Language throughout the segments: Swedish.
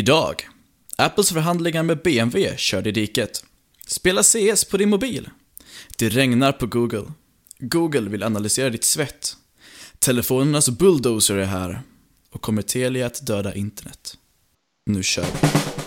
Idag. Apples förhandlingar med BMW körde i diket. Spela CS på din mobil. Det regnar på Google. Google vill analysera ditt svett. Telefonernas bulldozer är här. Och kommer Telia att döda internet? Nu kör vi.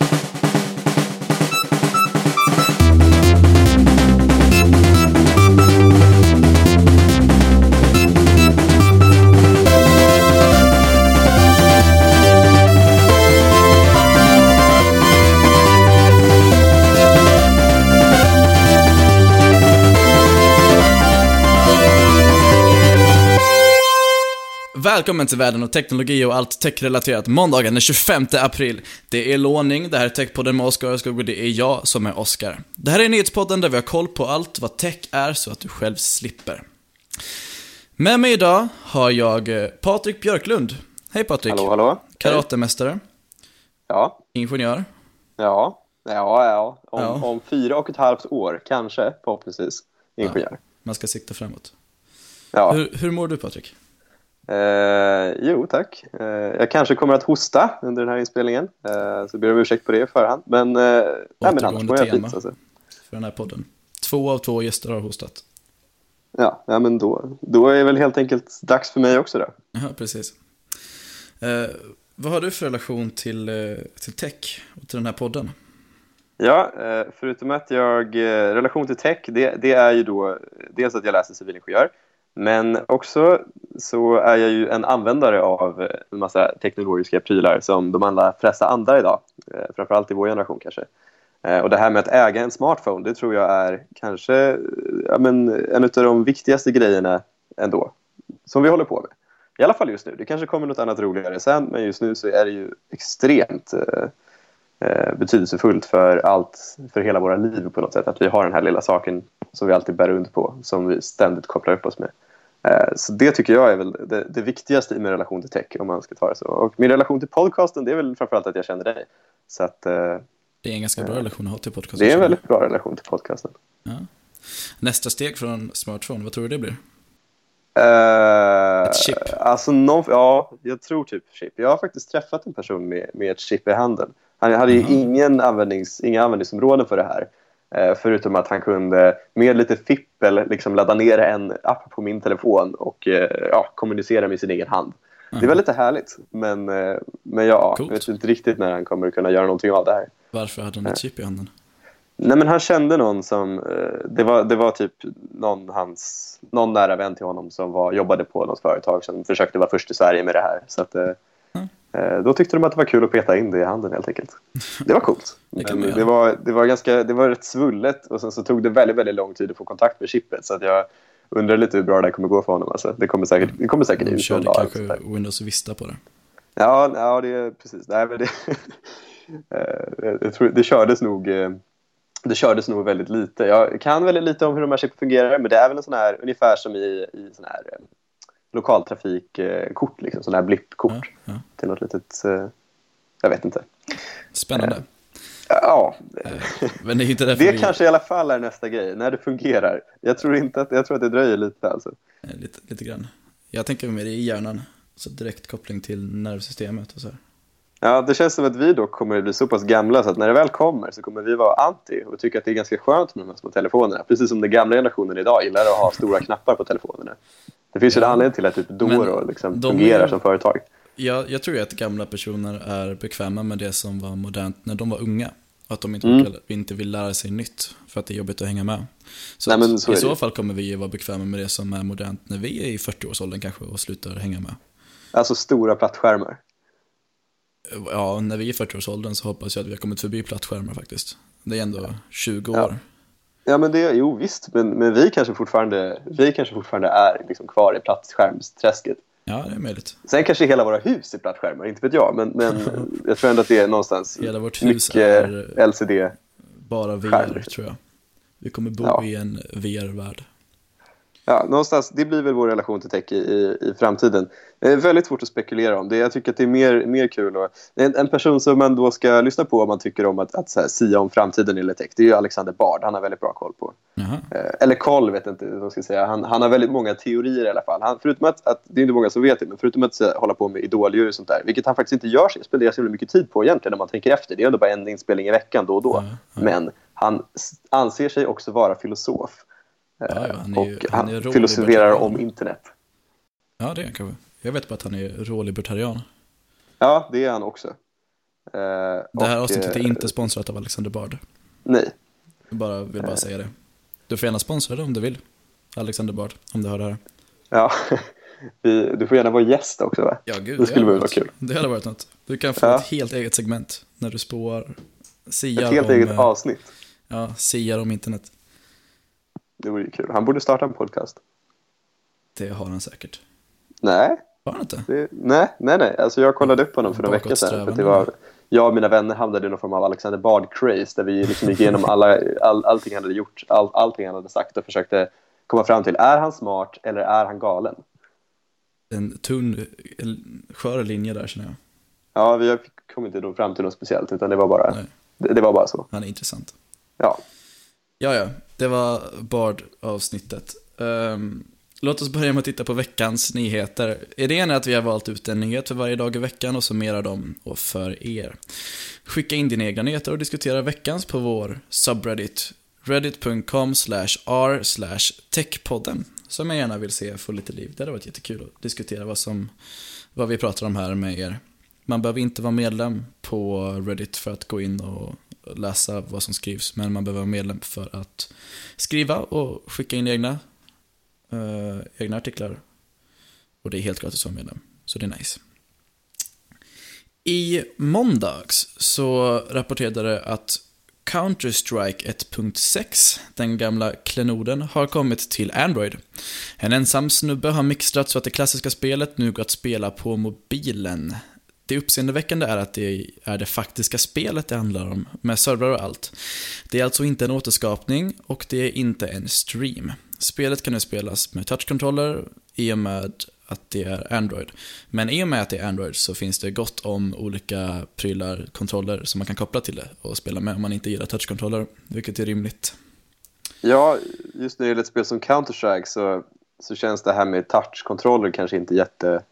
Välkommen till världen av teknologi och allt techrelaterat måndagen den 25 april. Det är låning, det här är Techpodden med Oskar och det är jag som är Oskar. Det här är nyhetspodden där vi har koll på allt vad tech är så att du själv slipper. Med mig idag har jag eh, Patrik Björklund. Hej Patrik. Hallå, hallå. Karatemästare. Ja, Ingenjör. ja, ja, ja. Om, Ja. om fyra och ett halvt år, kanske, förhoppningsvis, ingenjör. Man ska sikta framåt. Ja, Hur, hur mår du Patrik? Eh, jo tack. Eh, jag kanske kommer att hosta under den här inspelningen, eh, så ber om ursäkt på det i förhand. Men, eh, nej, men annars mår jag tema. fint. Alltså. För den här podden. Två av två gäster har hostat. Ja, ja, men då, då är det väl helt enkelt dags för mig också då. Ja, precis. Eh, vad har du för relation till, eh, till tech och till den här podden? Ja, eh, förutom att jag, relation till tech, det, det är ju då dels att jag läser civilingenjör, men också så är jag ju en användare av en massa teknologiska prylar som de allra flesta andra idag, eh, framförallt i vår generation kanske. Eh, och det här med att äga en smartphone, det tror jag är kanske eh, ja, men en av de viktigaste grejerna ändå, som vi håller på med. I alla fall just nu. Det kanske kommer något annat roligare sen, men just nu så är det ju extremt eh, eh, betydelsefullt för allt, för hela våra liv på något sätt. Att vi har den här lilla saken som vi alltid bär runt på, som vi ständigt kopplar upp oss med. Eh, så det tycker jag är väl det, det viktigaste i min relation till tech, om man ska ta det så. Och min relation till podcasten, det är väl framförallt att jag känner dig. Så att eh, Det är en ganska bra relation att ha till podcast. det är en väldigt bra relation till podcasten. Ja. Nästa steg från smartphone, vad tror du det blir? Eh, Ett chip. Alltså, någon, ja, jag tror typ chip. Jag har faktiskt träffat en person med, med ett chip i handen. Han hade ju Jaha. ingen användnings, inga användningsområden för det här. Eh, förutom att han kunde med lite fippel liksom ladda ner en app på min telefon och eh, ja, kommunicera med sin egen hand. Det var lite härligt, men, eh, men ja, Coolt. jag vet inte riktigt när han kommer kunna göra någonting av det här. Varför hade han ett chip i handen? Nej, men han kände någon som... Det, var, det var typ någon, hans, någon nära vän till honom som var, jobbade på något företag som försökte vara först i Sverige med det här. Så att, Mm. Då tyckte de att det var kul att peta in det i handen helt enkelt. Det var coolt. Det var, det, var ganska, det var rätt svullet och sen så tog det väldigt, väldigt lång tid att få kontakt med chippet. Så att jag undrar lite hur bra det här kommer gå för honom. Alltså. Det kommer säkert, det kommer säkert De ut någon körde dag. kanske där. Windows Vista på det. Ja, ja det är precis. Nej, men det, Eh, jag tror, det kördes nog eh, det kördes nog väldigt lite. Jag kan väldigt lite om hur de här chippen fungerar, men det är väl en sån här, ungefär som i, i sån här eh, lokaltrafikkort, liksom, sån här blippkort Ja, ja. till något litet, eh, jag vet inte. Spännande. Ja, Men det är inte det vi... kanske i alla fall är nästa grej, när det fungerar. Jag tror inte att, jag tror att det dröjer lite alltså. Eh, Lite, lite grann. Jag tänker mer i hjärnan. Så direkt koppling till nervsystemet och så här. Ja, det känns som att vi då kommer att bli så pass gamla så att när det väl kommer så kommer vi vara anti och tycka att det är ganska skönt med de här små telefonerna. Precis som den gamla generationen idag gillar att ha stora knappar på telefonerna. Det finns ju en anledning till att typ Doro liksom fungerar är- som företag. Jag, jag tror att gamla personer är bekväma med det som var modernt när de var unga. Att de inte, Mm. inte vill lära sig nytt för att det är jobbigt att hänga med. Så, Nej, så i så fall kommer vi ju vara bekväma med det som är modernt när vi är i 40-årsåldern kanske och slutar hänga med. Alltså stora plattskärmar. Ja, när vi är i 40-årsåldern så hoppas jag att vi har kommit förbi plattskärmar faktiskt. Det är ändå 20 Ja. år. Ja, men det, jo visst, men, men vi kanske fortfarande, vi kanske fortfarande är liksom kvar i plattskärmsträsket. Ja, det är möjligt. Sen kanske hela våra hus är plattskärmar, inte vet jag, men, men jag tror ändå att det är någonstans Hela vårt hus mycket är- LCD. Bara VR Skärm. tror jag. Vi kommer bo Ja. i en VR-värld. Ja, någonstans, det blir väl vår relation till tech i, i, i framtiden. Det är väldigt svårt att spekulera om. Det, jag tycker att det är mer, mer kul. Och, en, en person som man då ska lyssna på om man tycker om att, att så här, sia om framtiden i tech, det är ju Alexander Bard. Han har väldigt bra koll på. Eh, eller koll, vet inte vad jag ska säga. Han, han har väldigt många teorier i alla fall. Han, förutom att, att, det är inte många som vet det, men förutom att så, hålla på med idoljury och sånt där, vilket han faktiskt inte gör sig, spenderar så mycket tid på egentligen när man tänker efter. Det är ändå bara en inspelning i veckan då och då. Men han anser sig också vara filosof. Ja, ja, han och han, han filosoferar om internet. Ja, det är han kanske. Jag vet bara att han är rålibertarian. Ja, det är han också. Uh, det här och, avsnittet är eh, inte sponsrat av Alexander Bard. Nej. Jag bara, vill bara uh, säga det. Du får gärna sponsra det om du vill. Alexander Bard, om du hör det här. Ja, du får gärna vara gäst också va? Ja, gud. Det skulle vara kul. Det hade varit något. Du kan få ja. ett helt eget segment när du spår, siar Ett helt om, eget avsnitt. Ja, siar om internet. Det vore ju kul. Han borde starta en podcast. Det har han säkert. Nej. Har han inte? Det, nej, nej, nej. Alltså jag kollade upp honom för några veckor sedan. För det var, jag och mina vänner hamnade i någon form av Alexander Bard-craze där vi liksom gick igenom alla, all, allting han hade gjort, all, allting han hade sagt och försökte komma fram till, är han smart eller är han galen? En tunn, skör linje där känner jag. Ja, vi kom inte fram till något speciellt utan det var bara, det, det, var bara så. Han är intressant. Ja. Ja, ja, det var Bard-avsnittet. Um, låt oss börja med att titta på veckans nyheter. Idén är att vi har valt ut en nyhet för varje dag i veckan och summerar dem och för er. Skicka in dina egna nyheter och diskutera veckans på vår subreddit reddit.com r techpodden som jag gärna vill se få lite liv. Det hade varit jättekul att diskutera vad, som, vad vi pratar om här med er. Man behöver inte vara medlem på Reddit för att gå in och läsa vad som skrivs, men man behöver vara medlem för att skriva och skicka in egna, eh, egna artiklar. Och det är helt gratis att vara medlem, så det är nice. I måndags så rapporterade det att Counter-Strike 1.6, den gamla klenoden, har kommit till Android. En ensam snubbe har mixtrat så att det klassiska spelet nu går att spela på mobilen. Det uppseendeväckande är att det är det faktiska spelet det handlar om, med servrar och allt. Det är alltså inte en återskapning och det är inte en stream. Spelet kan nu spelas med touchkontroller i och med att det är Android. Men i och med att det är Android så finns det gott om olika prylar, kontroller som man kan koppla till det och spela med om man inte gillar touchkontroller, vilket är rimligt. Ja, just när det gäller ett spel som Counter-Strike så, så känns det här med touchkontroller kanske inte jätte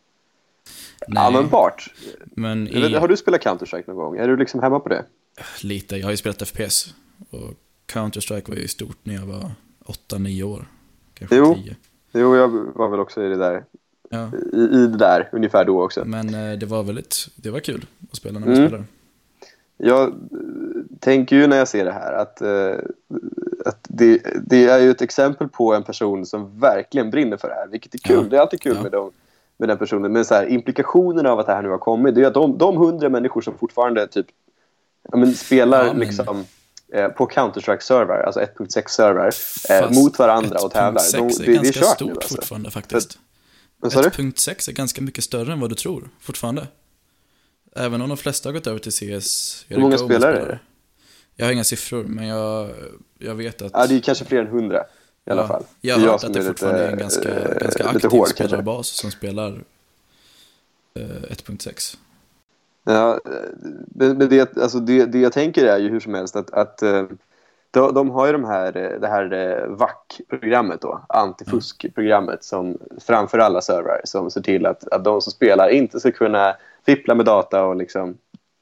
Nej, användbart. Men i... Har du spelat Counter-Strike någon gång? Är du liksom hemma på det? Lite, jag har ju spelat FPS. Och Counter-Strike var ju stort när jag var 8-9 år. Kanske jo. 10. Jo, jag var väl också i det där. Ja. I, I det där, ungefär då också. Men eh, det var väldigt, det var kul att spela när man mm. spelade. Jag tänker ju när jag ser det här att, eh, att det, det, är ju ett exempel på en person som verkligen brinner för det här, vilket är kul. Ja. Det är alltid kul ja. med dem med den personen. Men så här, implikationerna av att det här nu har kommit, det är att de, de hundra människor som fortfarande typ, ja, men, spelar ja, men... liksom eh, på Counter-Strike-server, alltså 1.6-server, eh, mot varandra och tävlar. De, är det, ganska det är stort nu, alltså. fortfarande faktiskt. 1.6 är ganska mycket större än vad du tror, fortfarande. Även om de flesta har gått över till CS. Hur många spelare är det? Jag har inga siffror, men jag, jag vet att... Ja, det är kanske fler än hundra i alla fall. Jag har hört att det fortfarande är en ganska, äh, ganska aktiv hård, spelarbas som spelar äh, 1.6. Ja, men det, alltså det, det jag tänker är ju hur som helst att, att eh, de, de har ju de här, det här eh, VAC-programmet då, antifusk-programmet som framför alla servrar som ser till att, att de som spelar inte ska kunna fippla med data och liksom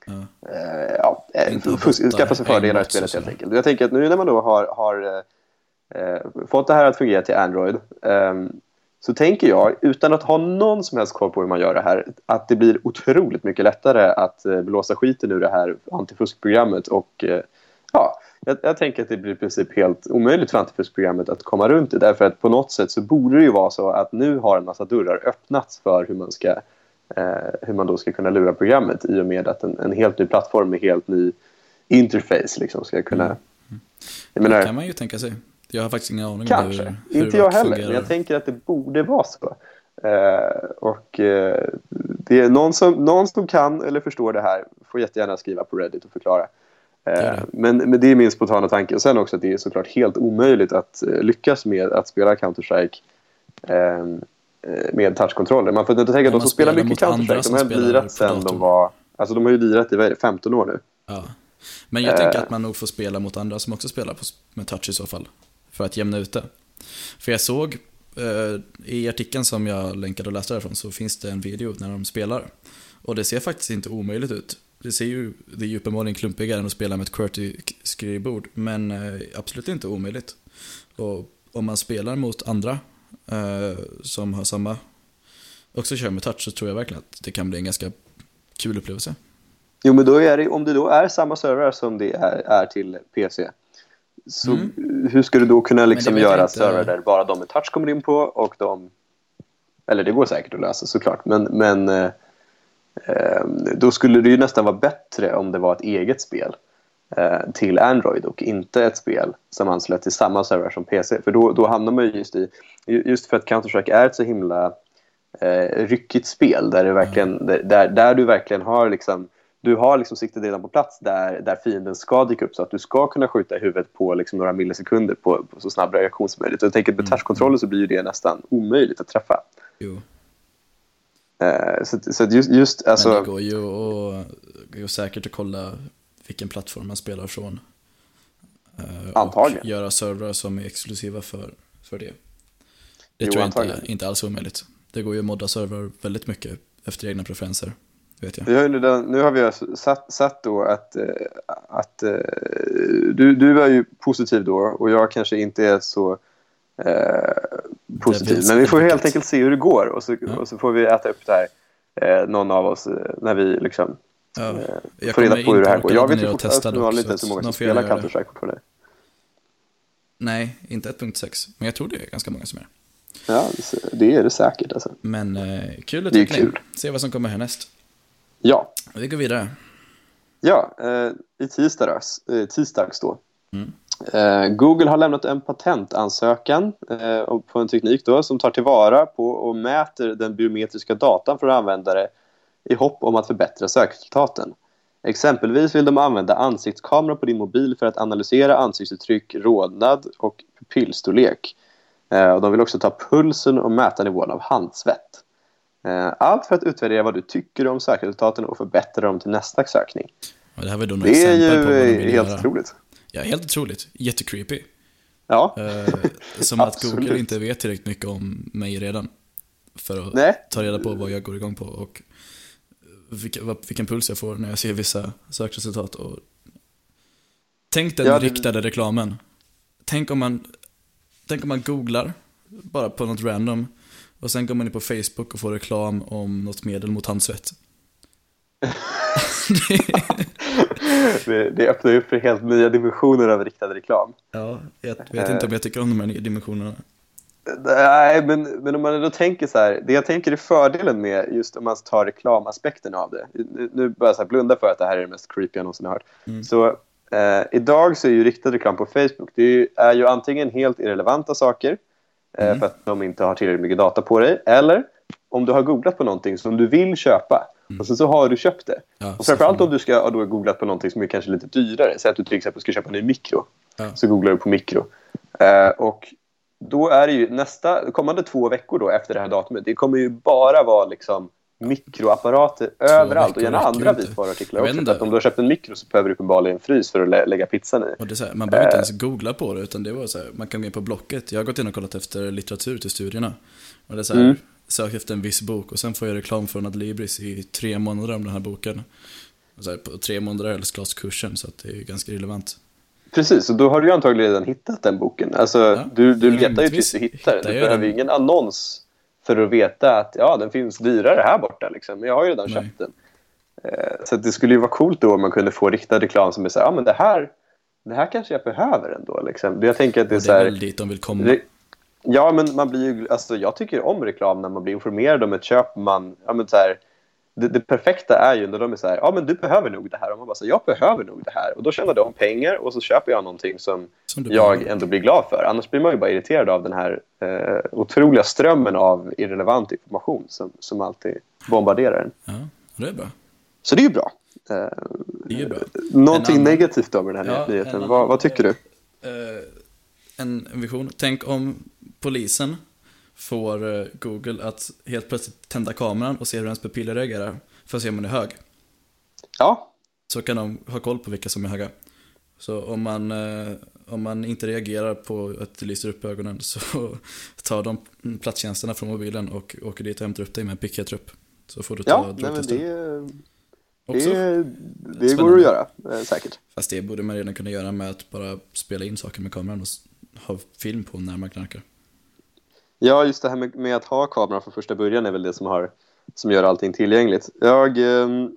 ja. Eh, ja, skaffa sig fördelar i spelet helt enkelt. Jag tänker att nu när man då har, har eh, fått det här att fungera till Android eh, så tänker jag, utan att ha någon som helst koll på hur man gör det här, att det blir otroligt mycket lättare att eh, blåsa skiten ur det här antifuskprogrammet och eh, ja, jag, jag, tänker att det blir i princip helt omöjligt för antifuskprogrammet att komma runt det därför att på något sätt så borde det ju vara så att nu har en massa dörrar öppnats för hur man ska eh, hur man då ska kunna lura programmet i och med att en, en helt ny plattform med helt ny interface liksom ska kunna mm. Jag menar, det kan man ju tänka sig. Jag har faktiskt ingen aning Kanske. om hur, hur Inte jag heller, men jag tänker att det borde vara så. Uh, och uh, det är någon som, någon som kan eller förstår det här får jättegärna skriva på Reddit och förklara. Det men, men det är min spontana tanke. Och sen också att det är såklart helt omöjligt att lyckas med att spela Counter-Strike eh, med touchkontroller. Man får inte tänka att de som spelar mycket Counter-Strike, de har lirat sen de var... Alltså de har ju lirat i, vad är det, 15 år nu? Ja. Men jag tänker att man nog får spela mot andra som också spelar på, med touch i så fall. För att jämna ut det. För jag såg eh, i artikeln som jag länkade och läste därifrån så finns det en video när de spelar. Och det ser faktiskt inte omöjligt ut. Det ser ju, det är ju uppenbarligen klumpigare än att spela med ett QWERTY-skrivbord, men eh, absolut inte omöjligt. Och om man spelar mot andra eh, som har samma, också kör med touch, så tror jag verkligen att det kan bli en ganska kul upplevelse. Jo, men då är det, om det då är samma servrar som det är, är till PC, så mm. hur ska du då kunna liksom göra inte... servrar där bara de med touch kommer in på och de... Eller det går säkert att lösa såklart, men, men eh, eh, då skulle det ju nästan vara bättre om det var ett eget spel eh, till Android och inte ett spel som anslöt till samma servrar som PC. För då, då hamnar man ju just i... Just för att Counter-Strike är ett så himla eh, ryckigt spel där, det verkligen, där, där du verkligen har liksom du har liksom siktet redan på plats där, där fienden ska dyka upp så att du ska kunna skjuta i huvudet på liksom några millisekunder på, på så snabb reaktion som möjligt. Och jag tänker att med mm. touchkontroller så blir det nästan omöjligt att träffa. Jo. Uh, så, så just, just alltså... Men det går ju och, går säkert att kolla vilken plattform man spelar från. Uh, Antagligen. Och göra servrar som är exklusiva för, för det. Det jo, tror jag inte, inte alls är omöjligt. Det går ju att modda servrar väldigt mycket efter egna preferenser. Vet jag. Ja, nu har vi satt, satt då att, eh, att eh, du, du är ju positiv då och jag kanske inte är så eh, positiv. Men vi får helt enkelt se hur det går och så, ja. och så får vi äta upp det här, eh, någon av oss, eh, när vi liksom ja. eh, får reda på hur det här går. Jag vet ju fortfarande inte så många som spelar Counter-Strike fortfarande. Nej, inte 1.6, men jag tror det är ganska många som är. Ja, det är det säkert alltså. Men eh, kul utveckling. Det är kul. Se vad som kommer härnäst. Ja. Vi går vidare. Ja, eh, i tisdags, eh, tisdags då. Mm. Eh, Google har lämnat en patentansökan på en teknik då, som tar tillvara på och mäter den biometriska datan för användare i hopp om att förbättra sökresultaten. Exempelvis vill de använda ansiktskamera på din mobil för att analysera ansiktsuttryck, rodnad och pupillstorlek. De vill också ta pulsen och mäta nivån av handsvett. Eh, allt för att utvärdera vad du tycker om sökresultaten och förbättra dem till nästa sökning. Ja, det här var då det är ju helt otroligt. Ja, helt otroligt. Jättecreepy. Ja. Eh, som att Google inte vet tillräckligt mycket om mig redan. För att Nej. ta reda på vad jag går igång på och vilken, vilken puls jag får när jag ser vissa sökresultat. Och... Tänk den ja, det... riktade reklamen. Tänk om, man, tänk om man googlar bara på något random och sen går man in på Facebook och får reklam om något medel mot handsvett. det, det öppnar upp för helt nya dimensioner av riktad reklam. Ja, jag vet inte om jag tycker om de här nya dimensionerna. Nej, men, men om man ändå tänker så här, det jag tänker är fördelen med just om man tar reklamaspekten av det. Nu bara så här blunda för att det här är det mest creepy jag någonsin har hört. Mm. Så eh, idag så är ju riktad reklam på Facebook, det är ju, är ju antingen helt irrelevanta saker mm. för att de inte har tillräckligt mycket data på dig. Eller om du har googlat på någonting som du vill köpa mm. och sen så har du köpt det. Ja, och framförallt om du ska ha googlat på någonting som är kanske lite dyrare. Säg att du till exempel ska köpa en ny mikro. Ja. Så googlar du på mikro. Uh, och då är det ju nästa, kommande två veckor då efter det här datumet, det kommer ju bara vara liksom mikroapparater överallt och gärna andra vitvaruartiklar också. För att om du har köpt en mikro så behöver du uppenbarligen en frys för att lä lägga pizzan i. Och det är här, man behöver inte ens googla på det utan det var så här, man kan gå in på Blocket. Jag har gått in och kollat efter litteratur till studierna. Och det är så här, mm. sök efter en viss bok och sen får jag reklam från Adlibris i tre månader om den här boken. Och så här, på tre månader eller kursen så att det är ganska relevant. Precis, och då har du antagligen redan hittat den boken. Alltså, ja, du, du letar ju tills du hittar den. Du behöver ju ingen annons för att veta att ja, den finns dyrare här borta. Liksom. Men jag har ju redan Nej. köpt den. Eh, så det skulle ju vara coolt då om man kunde få riktad reklam som är så här, ja men det här, det här kanske jag behöver ändå. Liksom. Jag tänker att det är, så här, väl dit de vill komma. Det, ja, men man blir ju, alltså, jag tycker om reklam när man blir informerad om ett köp. Man, ja, men så här, det, det, perfekta är ju när de är så här, ja men du behöver nog det här. Och man bara så jag behöver nog det här. Och då tjänar de pengar och så köper jag någonting som, som jag ändå blir glad för. Annars blir man ju bara irriterad av den här eh, otroliga strömmen av irrelevant information som, som alltid bombarderar en. Ja, det är bra. Så det är ju bra. Eh, det är bra. Någonting annan... negativt då med den här ja, nyheten. Vad, vad, tycker du? Eh, en vision. Tänk om polisen får eh, Google att helt plötsligt tända kameran och se hur ens pupiller reagerar för att se om man är hög. Ja, Så kan de ha koll på vilka som är höga. Så om man, eh, om man inte reagerar på att det lyser upp ögonen så tar de platstjänsterna från mobilen och åker dit och hämtar upp dig med en picketrupp. Så får du ta ja drogtester. det, Också. det, det går att göra, eh, säkert. Fast det borde man redan kunna göra med att bara spela in saker med kameran och ha film på när man knarkar. Ja, just det här med, med att ha kameran från första början är väl det som, har, som gör allting tillgängligt. Jag, ehm,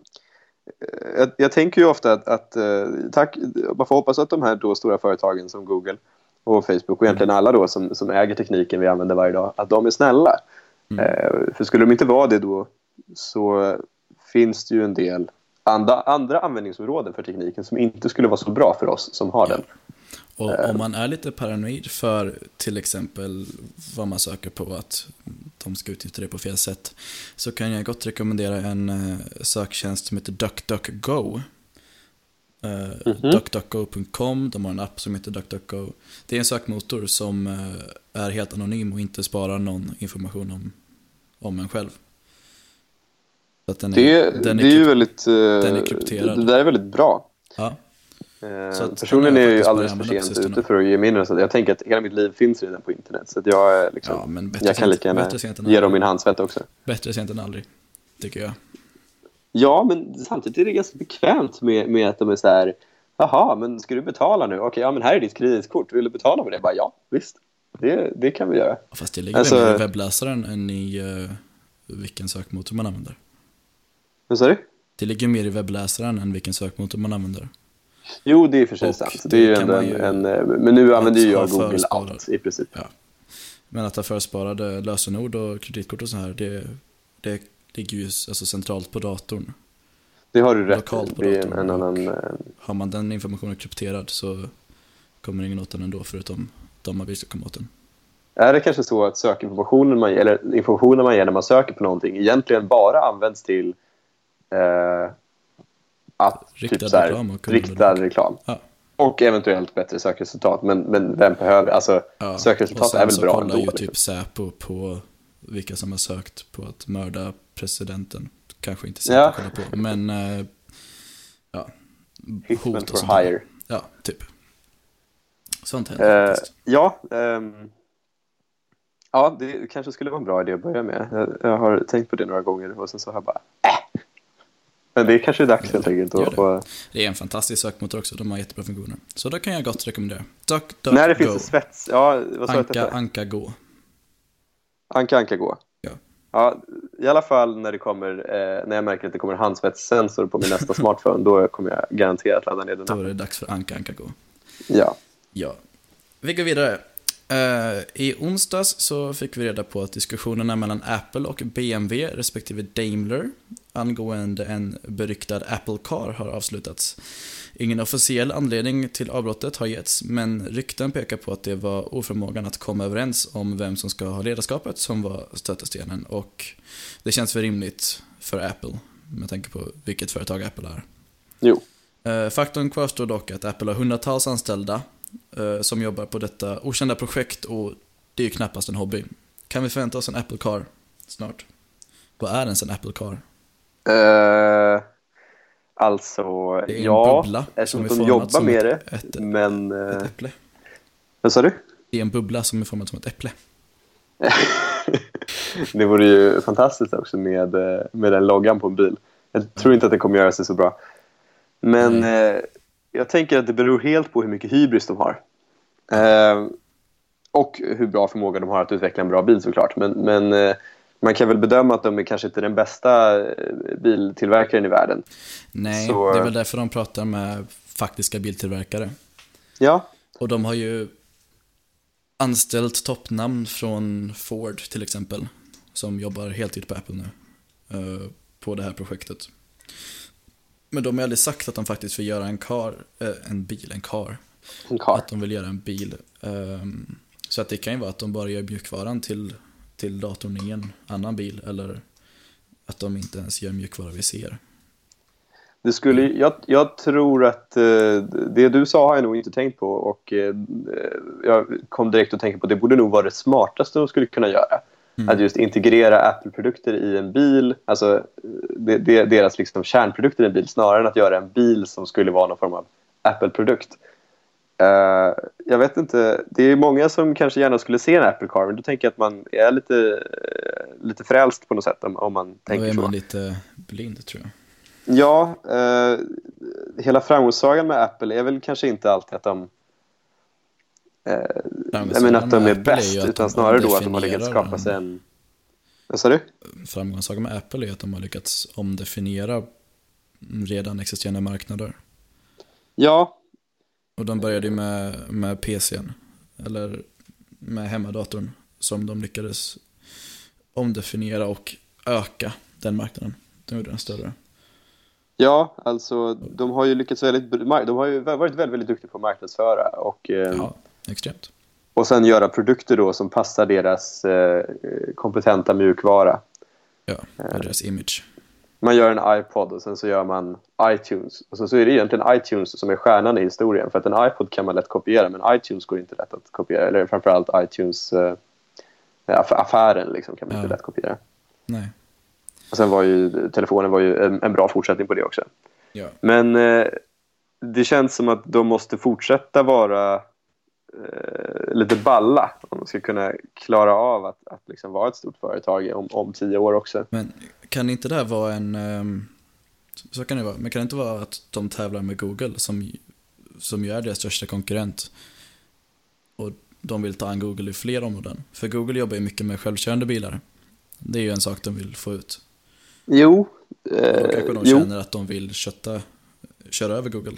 jag, jag tänker ju ofta att, att eh, tack, man får hoppas att de här då stora företagen som Google och Facebook och egentligen alla då som, som äger tekniken vi använder varje dag, att de är snälla. Mm. Eh, för skulle de inte vara det då så finns det ju en del andra, andra användningsområden för tekniken som inte skulle vara så bra för oss som har den. Och om man är lite paranoid för till exempel vad man söker på att de ska utnyttja det på fel sätt så kan jag gott rekommendera en eh, söktjänst som heter DuckDuckGo. Uh, DuckDuckGo.com, de har en app som heter DuckDuckGo. Det är en sökmotor som eh, är helt anonym och inte sparar någon information om, om en själv. Så att den är, Det, den det är ju väldigt... eh, är krypterad. Det där är väldigt bra. Ja, Eh, personligen är jag ju alldeles för sent ute för att ge mig något. Jag tänker att hela mitt liv finns redan på internet. Så jag, liksom, ja men jag kan lika gärna ge dem min handsvett också. Bättre sent än aldrig, tycker jag. Ja, men samtidigt är det ganska bekvämt med, med att de är så här... Jaha, men ska du betala nu? Okej, ja, men här är ditt kreditkort. Vill du betala med det? Bara, ja, visst. Det, det kan vi göra. Fast det ligger Alltså- mer i webbläsaren än i eh, vilken sökmotor man använder. Vad sa du? Det ligger mer i webbläsaren än vilken sökmotor man använder. Jo, det är för sig Och sant. det är ju ändå en, ju- en, eh, men nu använder ju jag Google allt i princip. Ja. Men att ha försparade lösenord och kreditkort och så här, det, det ligger ju alltså centralt på datorn. Det har du rätt i. Lokalt på Det är en, annan... eh, Har man den informationen krypterad så kommer ingen åt den ändå förutom de man vill ska komma åt den. Är det kanske så att sökinformationen man, eller informationen man ger när man söker på någonting egentligen bara används till eh, att Riktad typ så här, reklam och riktad reklam? Ja. Och eventuellt bättre sökresultat. Men, men vem behöver... Alltså, Ja, och sökresultat sen är väl så bra kollar ändå. ju liksom. typ Säpo på vilka som har sökt på att mörda presidenten. Kanske inte Säpo Ja. kollar på, men eh, ja. Hitman hot och for hire. Ja, typ. Sånt händer faktiskt. ja, ehm, ja, det kanske skulle vara en bra idé att börja med. Jag, jag har tänkt på det några gånger och sen så har jag bara... Äh. Men det är kanske är dags helt enkelt. Det. Det är en fantastisk sökmotor också, de har jättebra funktioner. Så då kan jag gott rekommendera. Duck, duck, När det go. finns det svets... Ja, vad sa jag Anka, hette? anka, gå. Anka, anka, gå. Ja. Ja, i alla fall när det kommer, eh, när jag märker att det kommer handsvetssensor på min nästa smartphone, då kommer jag garanterat ladda ner den Då är det dags för anka, anka, gå. Ja. Ja. Vi går vidare. Eh, I onsdags så fick vi reda på att diskussionerna mellan Apple och BMW respektive Daimler angående en beryktad Apple Car har avslutats. Ingen officiell anledning till avbrottet har getts, men rykten pekar på att det var oförmågan att komma överens om vem som ska ha ledarskapet som var stötestenen och det känns väl rimligt för Apple med tanke på vilket företag Apple är. Jo. Eh, Faktorn kvarstår dock att Apple har hundratals anställda som jobbar på detta okända projekt och det är ju knappast en hobby. Kan vi förvänta oss en Apple Car snart? Vad är ens en Apple Car? Eh, alltså, Det är en ja, bubbla eftersom de jobbar som med ett- det. ett- men... Ett Eh, äpple. vad sa du? Det är en bubbla som är formad som ett äpple. det vore ju fantastiskt också med, eh, med den loggan på en bil. Jag tror inte att det kommer göra sig så bra. Men eh, jag tänker att det beror helt på hur mycket hybris de har. Eh, och hur bra förmåga de har att utveckla en bra bil såklart. Men, men eh, man kan väl bedöma att de är kanske inte den bästa eh, biltillverkaren i världen. Nej, Så- det är väl därför de pratar med faktiska biltillverkare. Ja, Och de har ju anställt toppnamn från Ford till exempel. Som jobbar heltid på Apple nu. eh, På det här projektet. Men de har aldrig sagt att de faktiskt vill göra en car, eh, en bil, en car. en car. Att de vill göra en bil. Ehm, Så att det kan ju vara att de bara gör mjukvaran till, till datorn i en annan bil. Eller att de inte ens gör mjukvara vi ser. Det skulle, jag, jag tror att eh, det du sa har jag nog inte tänkt på och eh, jag kom direkt att tänka på att det borde nog vara det smartaste de skulle kunna göra. Mm. Att just integrera Apple-produkter i en bil, alltså det, det, deras liksom kärnprodukter i en bil, snarare än att göra en bil som skulle vara någon form av Apple-produkt. Uh, jag vet inte, det är många som kanske gärna skulle se en Apple Car, men då tänker jag att man är lite, uh, lite frälst på något sätt om, om man tänker så. Då är man så. lite blind tror jag. Ja, uh, hela framgångssagan med Apple är väl kanske inte alltid att de jag menar att de är bäst, utan snarare då att de har lyckats skapa sig en... Vad sa du? Framgångssagan med Apple är att de har lyckats omdefiniera redan existerande marknader. Ja, och de började ju med, med PCn, eller med hemmadatorn, som de lyckades omdefiniera och öka den marknaden. De gjorde den större. Ja, alltså de har ju lyckats väldigt, de har ju varit väldigt, väldigt duktiga på att marknadsföra och, eh, ja, extremt. och sen göra produkter då som passar deras eh, kompetenta mjukvara. Ja, deras image man gör en iPod och sen så gör man iTunes. Och sen så är det egentligen iTunes som är stjärnan i historien. För att en iPod kan man lätt kopiera men iTunes går inte lätt att kopiera. Eller framförallt iTunes äh, affären liksom kan man ja. inte lätt kopiera. Nej. Och sen var ju telefonen var ju en, en bra fortsättning på det också. Ja. Men äh, det känns som att de måste fortsätta vara eh, lite balla om de ska kunna klara av att, att liksom vara ett stort företag om, om tio år också. Men kan inte det här vara en... Um, så kan det vara, men kan det inte vara att de tävlar med Google som, som ju är deras största konkurrent och de vill ta an Google i fler områden? För Google jobbar ju mycket med självkörande bilar. Det är ju en sak de vill få ut. Jo. Eh, Då kanske de känner att de vill kötta, köra över Google.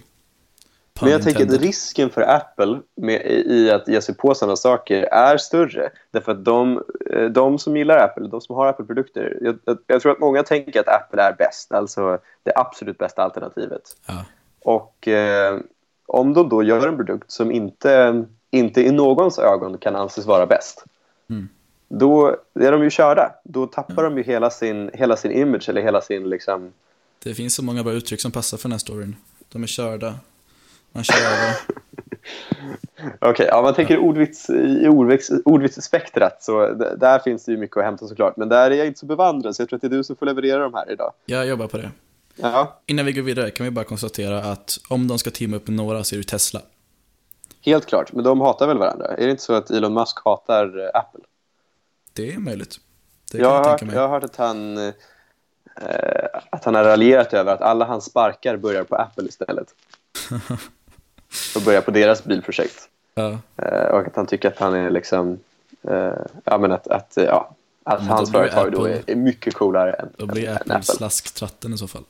Men jag tänker att risken för Apple med, i att ge sig på sådana saker är större. Därför att de, eh, de som gillar Apple, de som har Apple-produkter, jag, jag, tror att många tänker att Apple är bäst, alltså det absolut bästa alternativet. Ja. Och eh, om de då gör en produkt som inte, inte i någons ögon kan anses vara bäst, mm. då är de ju körda. Då tappar mm. de ju hela sin, hela sin image eller hela sin liksom... Det finns så många bra uttryck som passar för den här storyn. De är körda. Man kör över. Okej, okay, ja, man tänker ordvits, i ordvits, ordvitsspektrat så där finns det ju mycket att hämta såklart. Men där är jag inte så bevandrad så jag tror att det är du som får leverera de här idag. Jag jobbar på det. Ja. Innan vi går vidare kan vi bara konstatera att om de ska teama upp med några så är det Tesla. Helt klart, men de hatar väl varandra? Är det inte så att Elon Musk hatar eh, Apple? Det är möjligt. Det jag, har hört, jag har hört att han, eh, att han har raljerat över att alla hans sparkar börjar på Apple istället. och börja på deras bilprojekt. Ja. Uh, och att han tycker att han är liksom... Uh, ja, men att, att, ja, att hans företag Apple, då är, är, mycket coolare än Då blir än Apple, Apple. slasktratten i så fall.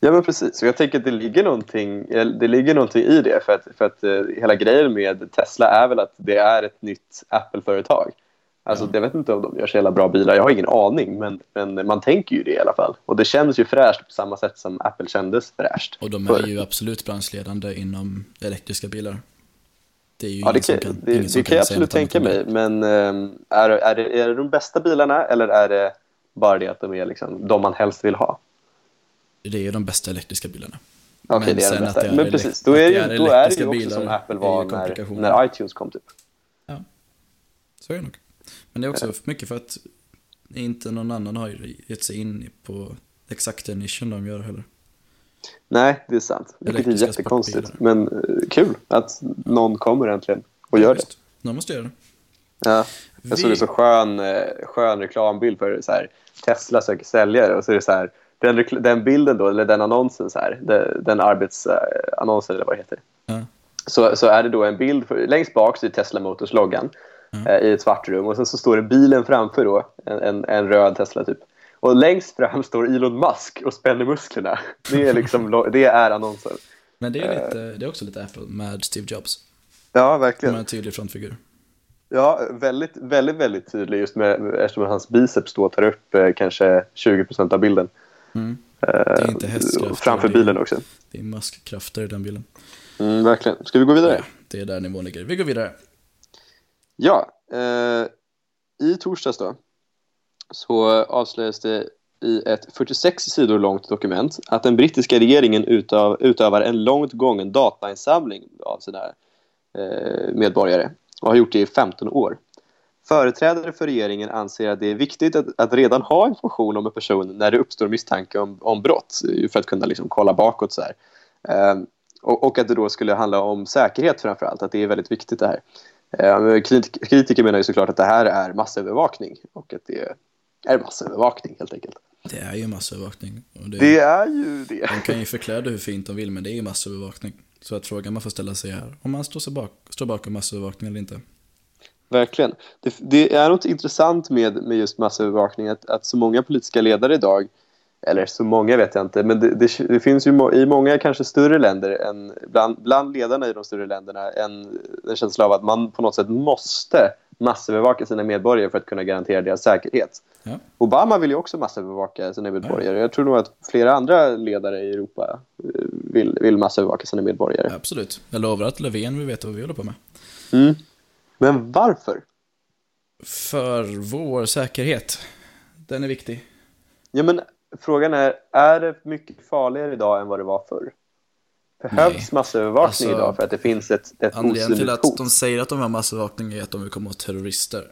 Ja, men precis. Så jag tänker att det ligger någonting, det ligger någonting i det. För att, för att hela grejen med Tesla är väl att det är ett nytt Apple-företag. Alltså, ja. Jag vet inte om de gör så jävla bra bilar, jag har ingen aning, men, men man tänker ju det i alla fall. Och det känns ju fräscht på samma sätt som Apple kändes fräscht. Och de är för... ju absolut branschledande inom elektriska bilar. Det är ju ja, det kan, kan, det, det kan jag absolut tänka mig, men ähm, är, är, det, är det de bästa bilarna eller är det bara det att de är liksom, de man helst vill ha? Det är ju de bästa elektriska bilarna. Okej, okay, det är de bästa. Men precis, då är, det, är då är det ju också som Apple var när, när iTunes kom typ. Ja, så är det nog. Men det är också mycket för att inte någon annan har gett sig in på exakt den nischen de gör heller. Nej, det är sant. Vilket är jättekonstigt. Men uh, kul att någon kommer äntligen och gör Just. det. Någon måste göra det. Ja, jag såg en så skön, uh, skön reklambild för så här, Tesla söker säljare och så är det så här, den, den bilden då, eller den annonsen så här, den, den arbetsannonsen eller vad det heter. Ja. Så, så är det då en bild, för, längst bak så är Tesla Motors-loggan mm. i ett svart rum. Och sen så står det bilen framför då, en, en, en, röd Tesla typ. Och längst fram står Elon Musk och spänner musklerna. Det är, liksom, det är annonsen. Men det är, lite, det är också lite Apple med Steve Jobs. Ja, verkligen. Med en tydlig frontfigur. Ja, väldigt, väldigt, väldigt tydlig just med, eftersom hans biceps då tar upp eh, kanske 20% av bilden. Mm. Det är inte hästkrafter. Framför bilen också. Det är muskkrafter i den bilden. Mm, verkligen. Ska vi gå vidare? Ja, det är där nivån ligger. Vi går vidare. Ja, eh, i torsdags då så avslöjades det i ett 46 sidor långt dokument att den brittiska regeringen utav, utövar en långt gången datainsamling av sina eh, medborgare och har gjort det i 15 år Företrädare för regeringen anser att det är viktigt att, att redan ha information om en person när det uppstår misstanke om, om brott för att kunna liksom kolla bakåt. Så eh, och, och, att det då skulle handla om säkerhet framför allt, att det är väldigt viktigt det här. Eh, kritiker menar ju såklart att det här är massövervakning och att det är massövervakning helt enkelt. Det är ju massövervakning. Det, det, är ju det. De kan ju förklä det hur fint de vill, men det är ju massövervakning. Så att frågan man får ställa sig är om man står, sig bak, står bakom massövervakning eller inte. Verkligen. Det, det, är något intressant med, med just massövervakning, att, att så många politiska ledare idag eller så många vet jag inte, men det, det, det, finns ju i många kanske större länder, än, bland, bland ledarna i de större länderna, en, en känsla av att man på något sätt måste massövervaka sina medborgare för att kunna garantera deras säkerhet. Ja. Obama vill ju också massövervaka sina medborgare. Ja. Jag tror nog att flera andra ledare i Europa eh, vill, vill massövervaka sina medborgare. Absolut. Jag lovar att Löfven vill veta vad vi håller på med. Mm. Men varför? För vår säkerhet. Den är viktig. Ja, men frågan är, är det mycket farligare idag än vad det var förr? Behövs Nej. massövervakning alltså, idag för att det finns ett, ett Anledningen till att hot? de säger att de har massövervakning är att de vill komma åt terrorister.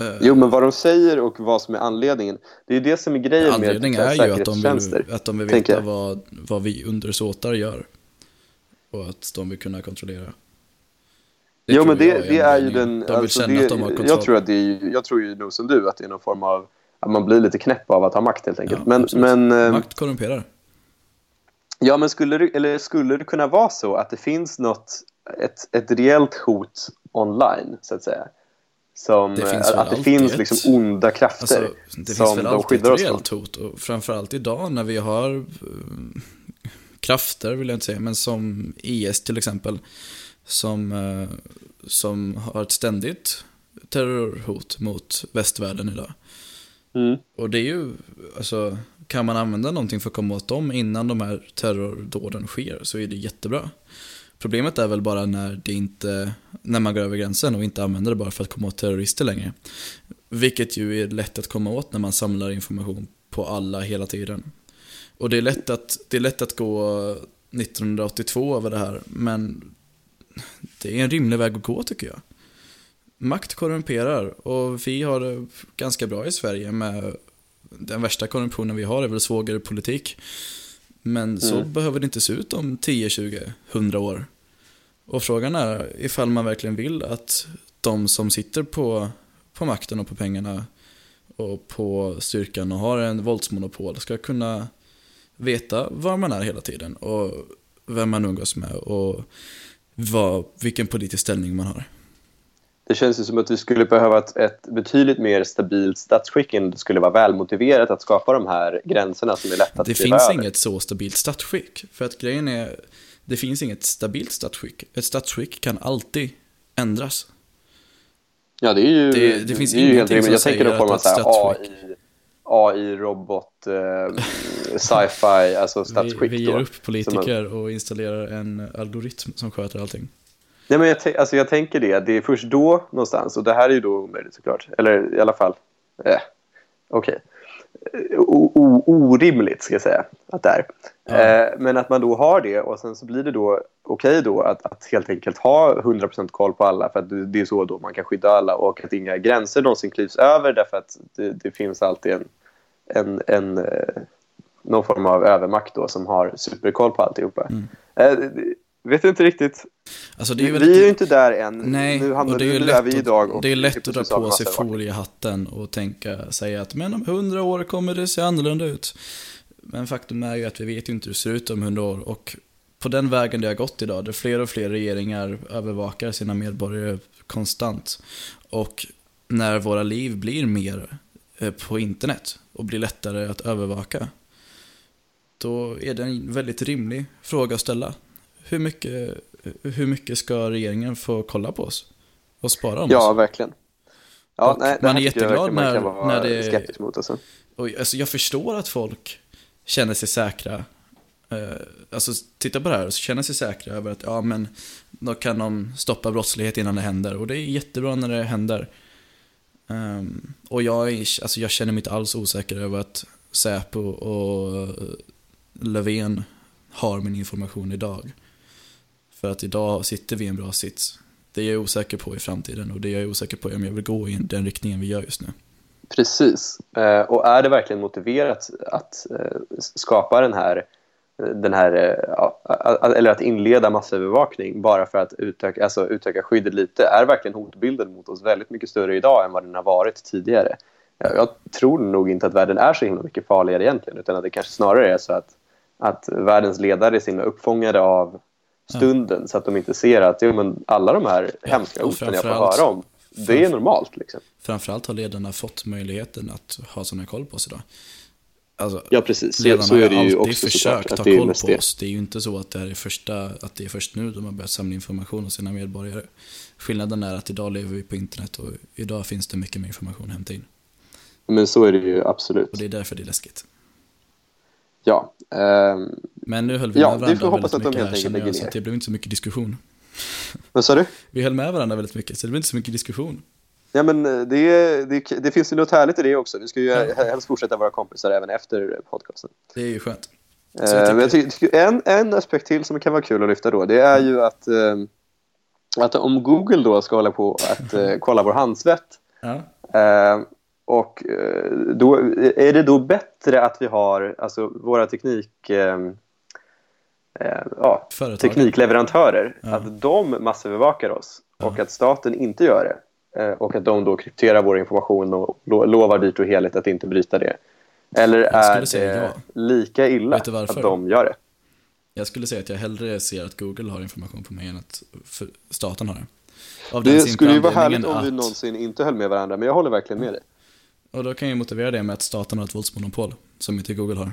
Eh, jo, men vad de säger och vad som är anledningen, det är ju det som är grejen Anledning med är ju att de vill, att de vill veta vad, vad vi undersåtar gör. Och att de vill kunna kontrollera. Det jo, men det, är, det är ju den... De vill alltså, känna det, att de har kontroll. Jag tror, att det är, jag tror ju nog som du att det är någon form av... Man blir lite knäpp av att ha makt helt enkelt. Ja, men, men, eh, makt korrumperar. Ja, men skulle det, eller skulle det kunna vara så att det finns något, ett, ett reellt hot online, så att säga? Som, det finns att det finns liksom onda krafter alltså, det som finns väl de skyddar oss reellt hot, och framförallt idag när vi har uh, krafter, vill jag inte säga, men som IS till exempel, som, uh, som har ett ständigt terrorhot mot västvärlden idag. Mm. Och det är ju, alltså, kan man använda någonting för att komma åt dem innan de här terrordåden sker så är det jättebra. Problemet är väl bara när, det inte, när man går över gränsen och inte använder det bara för att komma åt terrorister längre. Vilket ju är lätt att komma åt när man samlar information på alla hela tiden. Och det är lätt att, det är lätt att gå 1982 över det här, men det är en rimlig väg att gå tycker jag. Makt korrumperar och vi har det ganska bra i Sverige med den värsta korruptionen vi har är väl svågerpolitik. Men så mm. behöver det inte se ut om 10, 20, 100 år. Och frågan är ifall man verkligen vill att de som sitter på, på makten och på pengarna och på styrkan och har en våldsmonopol ska kunna veta var man är hela tiden och vem man umgås med och vad, vilken politisk ställning man har. Det känns ju som att vi skulle behöva ett, ett betydligt mer stabilt statsskick än det skulle vara välmotiverat att skapa de här gränserna som är lätta att Det finns över. inget så stabilt statsskick. För att grejen är, det finns inget stabilt statsskick. Ett statsskick kan alltid ändras. Ja, det är ju, det, det finns det är ju helt rimligt. Jag tänker då på AI, AI, robot, eh, sci-fi, alltså statsskick. Vi, vi ger upp politiker man... och installerar en algoritm som sköter allting. Nej, men jag, alltså jag tänker det, det är först då någonstans, och det här är ju då omöjligt såklart, eller i alla fall, eh, okej, okay. orimligt ska jag säga att det är. Ja. Eh, men att man då har det och sen så blir det då okej okay då att, att helt enkelt ha 100% koll på alla för att det, är så då man kan skydda alla och att inga gränser någonsin klivs över därför att det, det finns alltid en, en, en eh, någon form av övermakt då som har superkoll på alltihopa. Mm. Vet inte riktigt. Alltså är. Vi är ju inte där än. Nej, nu hamnar och det är nu där vi idag. Och det är lätt att dra på sig foliehatten och tänka sig att men om hundra år kommer det se annorlunda ut. Men faktum är ju att vi vet ju inte hur det ser ut om hundra år och på den vägen det har gått idag, där fler och fler regeringar övervakar sina medborgare konstant. Och när våra liv blir mer eh, på internet och blir lättare att övervaka, då är det en väldigt rimlig fråga att ställa hur mycket, hur mycket ska regeringen få kolla på oss? Och spara om ja, oss? verkligen. Ja, nej, man är jätteglad när, när det... Skeptisk mot alltså. Och, alltså, jag förstår att folk känner sig säkra. Eh, alltså, titta på det här och känner sig säkra över att ja, men då kan de stoppa brottslighet innan det händer. Och det är jättebra när det händer. Um, och jag, alltså, jag känner mig inte alls osäker över att Säpo och Löfven har min information idag. För att idag sitter vi i en bra sits. Det är jag osäker på i framtiden och det är jag osäker på om jag vill gå i den riktningen vi gör just nu. Precis. Eh, och är det verkligen motiverat att eh, skapa den här, den här eh, ja, eller att inleda massövervakning bara för att utöka, alltså utöka skyddet lite? Är verkligen hotbilden mot oss väldigt mycket större idag än vad den har varit tidigare? Jag tror nog inte att världen är så himla mycket farligare egentligen utan att det kanske snarare är så att, att världens ledare är så himla uppfångade av stunden ja. så att de inte ser att ja, men alla de här ja, hemska hoten jag får höra om det är normalt. Liksom. Framförallt har ledarna fått möjligheten att ha här koll på oss idag. Alltså, ja, precis. Ledarna så är det ju alltid försökt ta koll på oss. Det är ju inte så att det, är första, att det är först nu de har börjat samla information hos sina medborgare. Skillnaden är att idag lever vi på internet och idag finns det mycket mer information att hämta in. Men så är det ju absolut. Och det är därför det är läskigt. Ja. Um, Men nu höll vi ja, med varandra vi får hoppas att de helt enkelt lägger ner. Så det blev inte så mycket diskussion. Vad sa du? Vi höll med varandra väldigt mycket, så det blev inte så mycket diskussion. Ja, men eh, det, det, det finns ju något härligt i det också. Vi ska ju ja. helst fortsätta vara kompisar även efter podcasten. Det är ju skönt. Uh, jag tycker, en, en aspekt till som kan vara kul att lyfta då, det är ju att, uh, att om Google då ska hålla på att uh, kolla vår handsvett ja. Och då, är det då bättre att vi har alltså, våra teknik ja, teknikleverantörer, ja. att de massövervakar oss och att staten inte gör det. Eh, och att de då krypterar vår information och lovar dyrt och heligt att inte bryta det. Eller är det ja. lika illa att de gör det? Jag skulle säga att jag hellre ser att Google har information på mig än att staten har det. Av det skulle ju vara härligt om att... vi någonsin inte höll med varandra, men jag håller verkligen med dig. Och då kan jag motivera det med att staten har ett våldsmonopol, som inte Google har.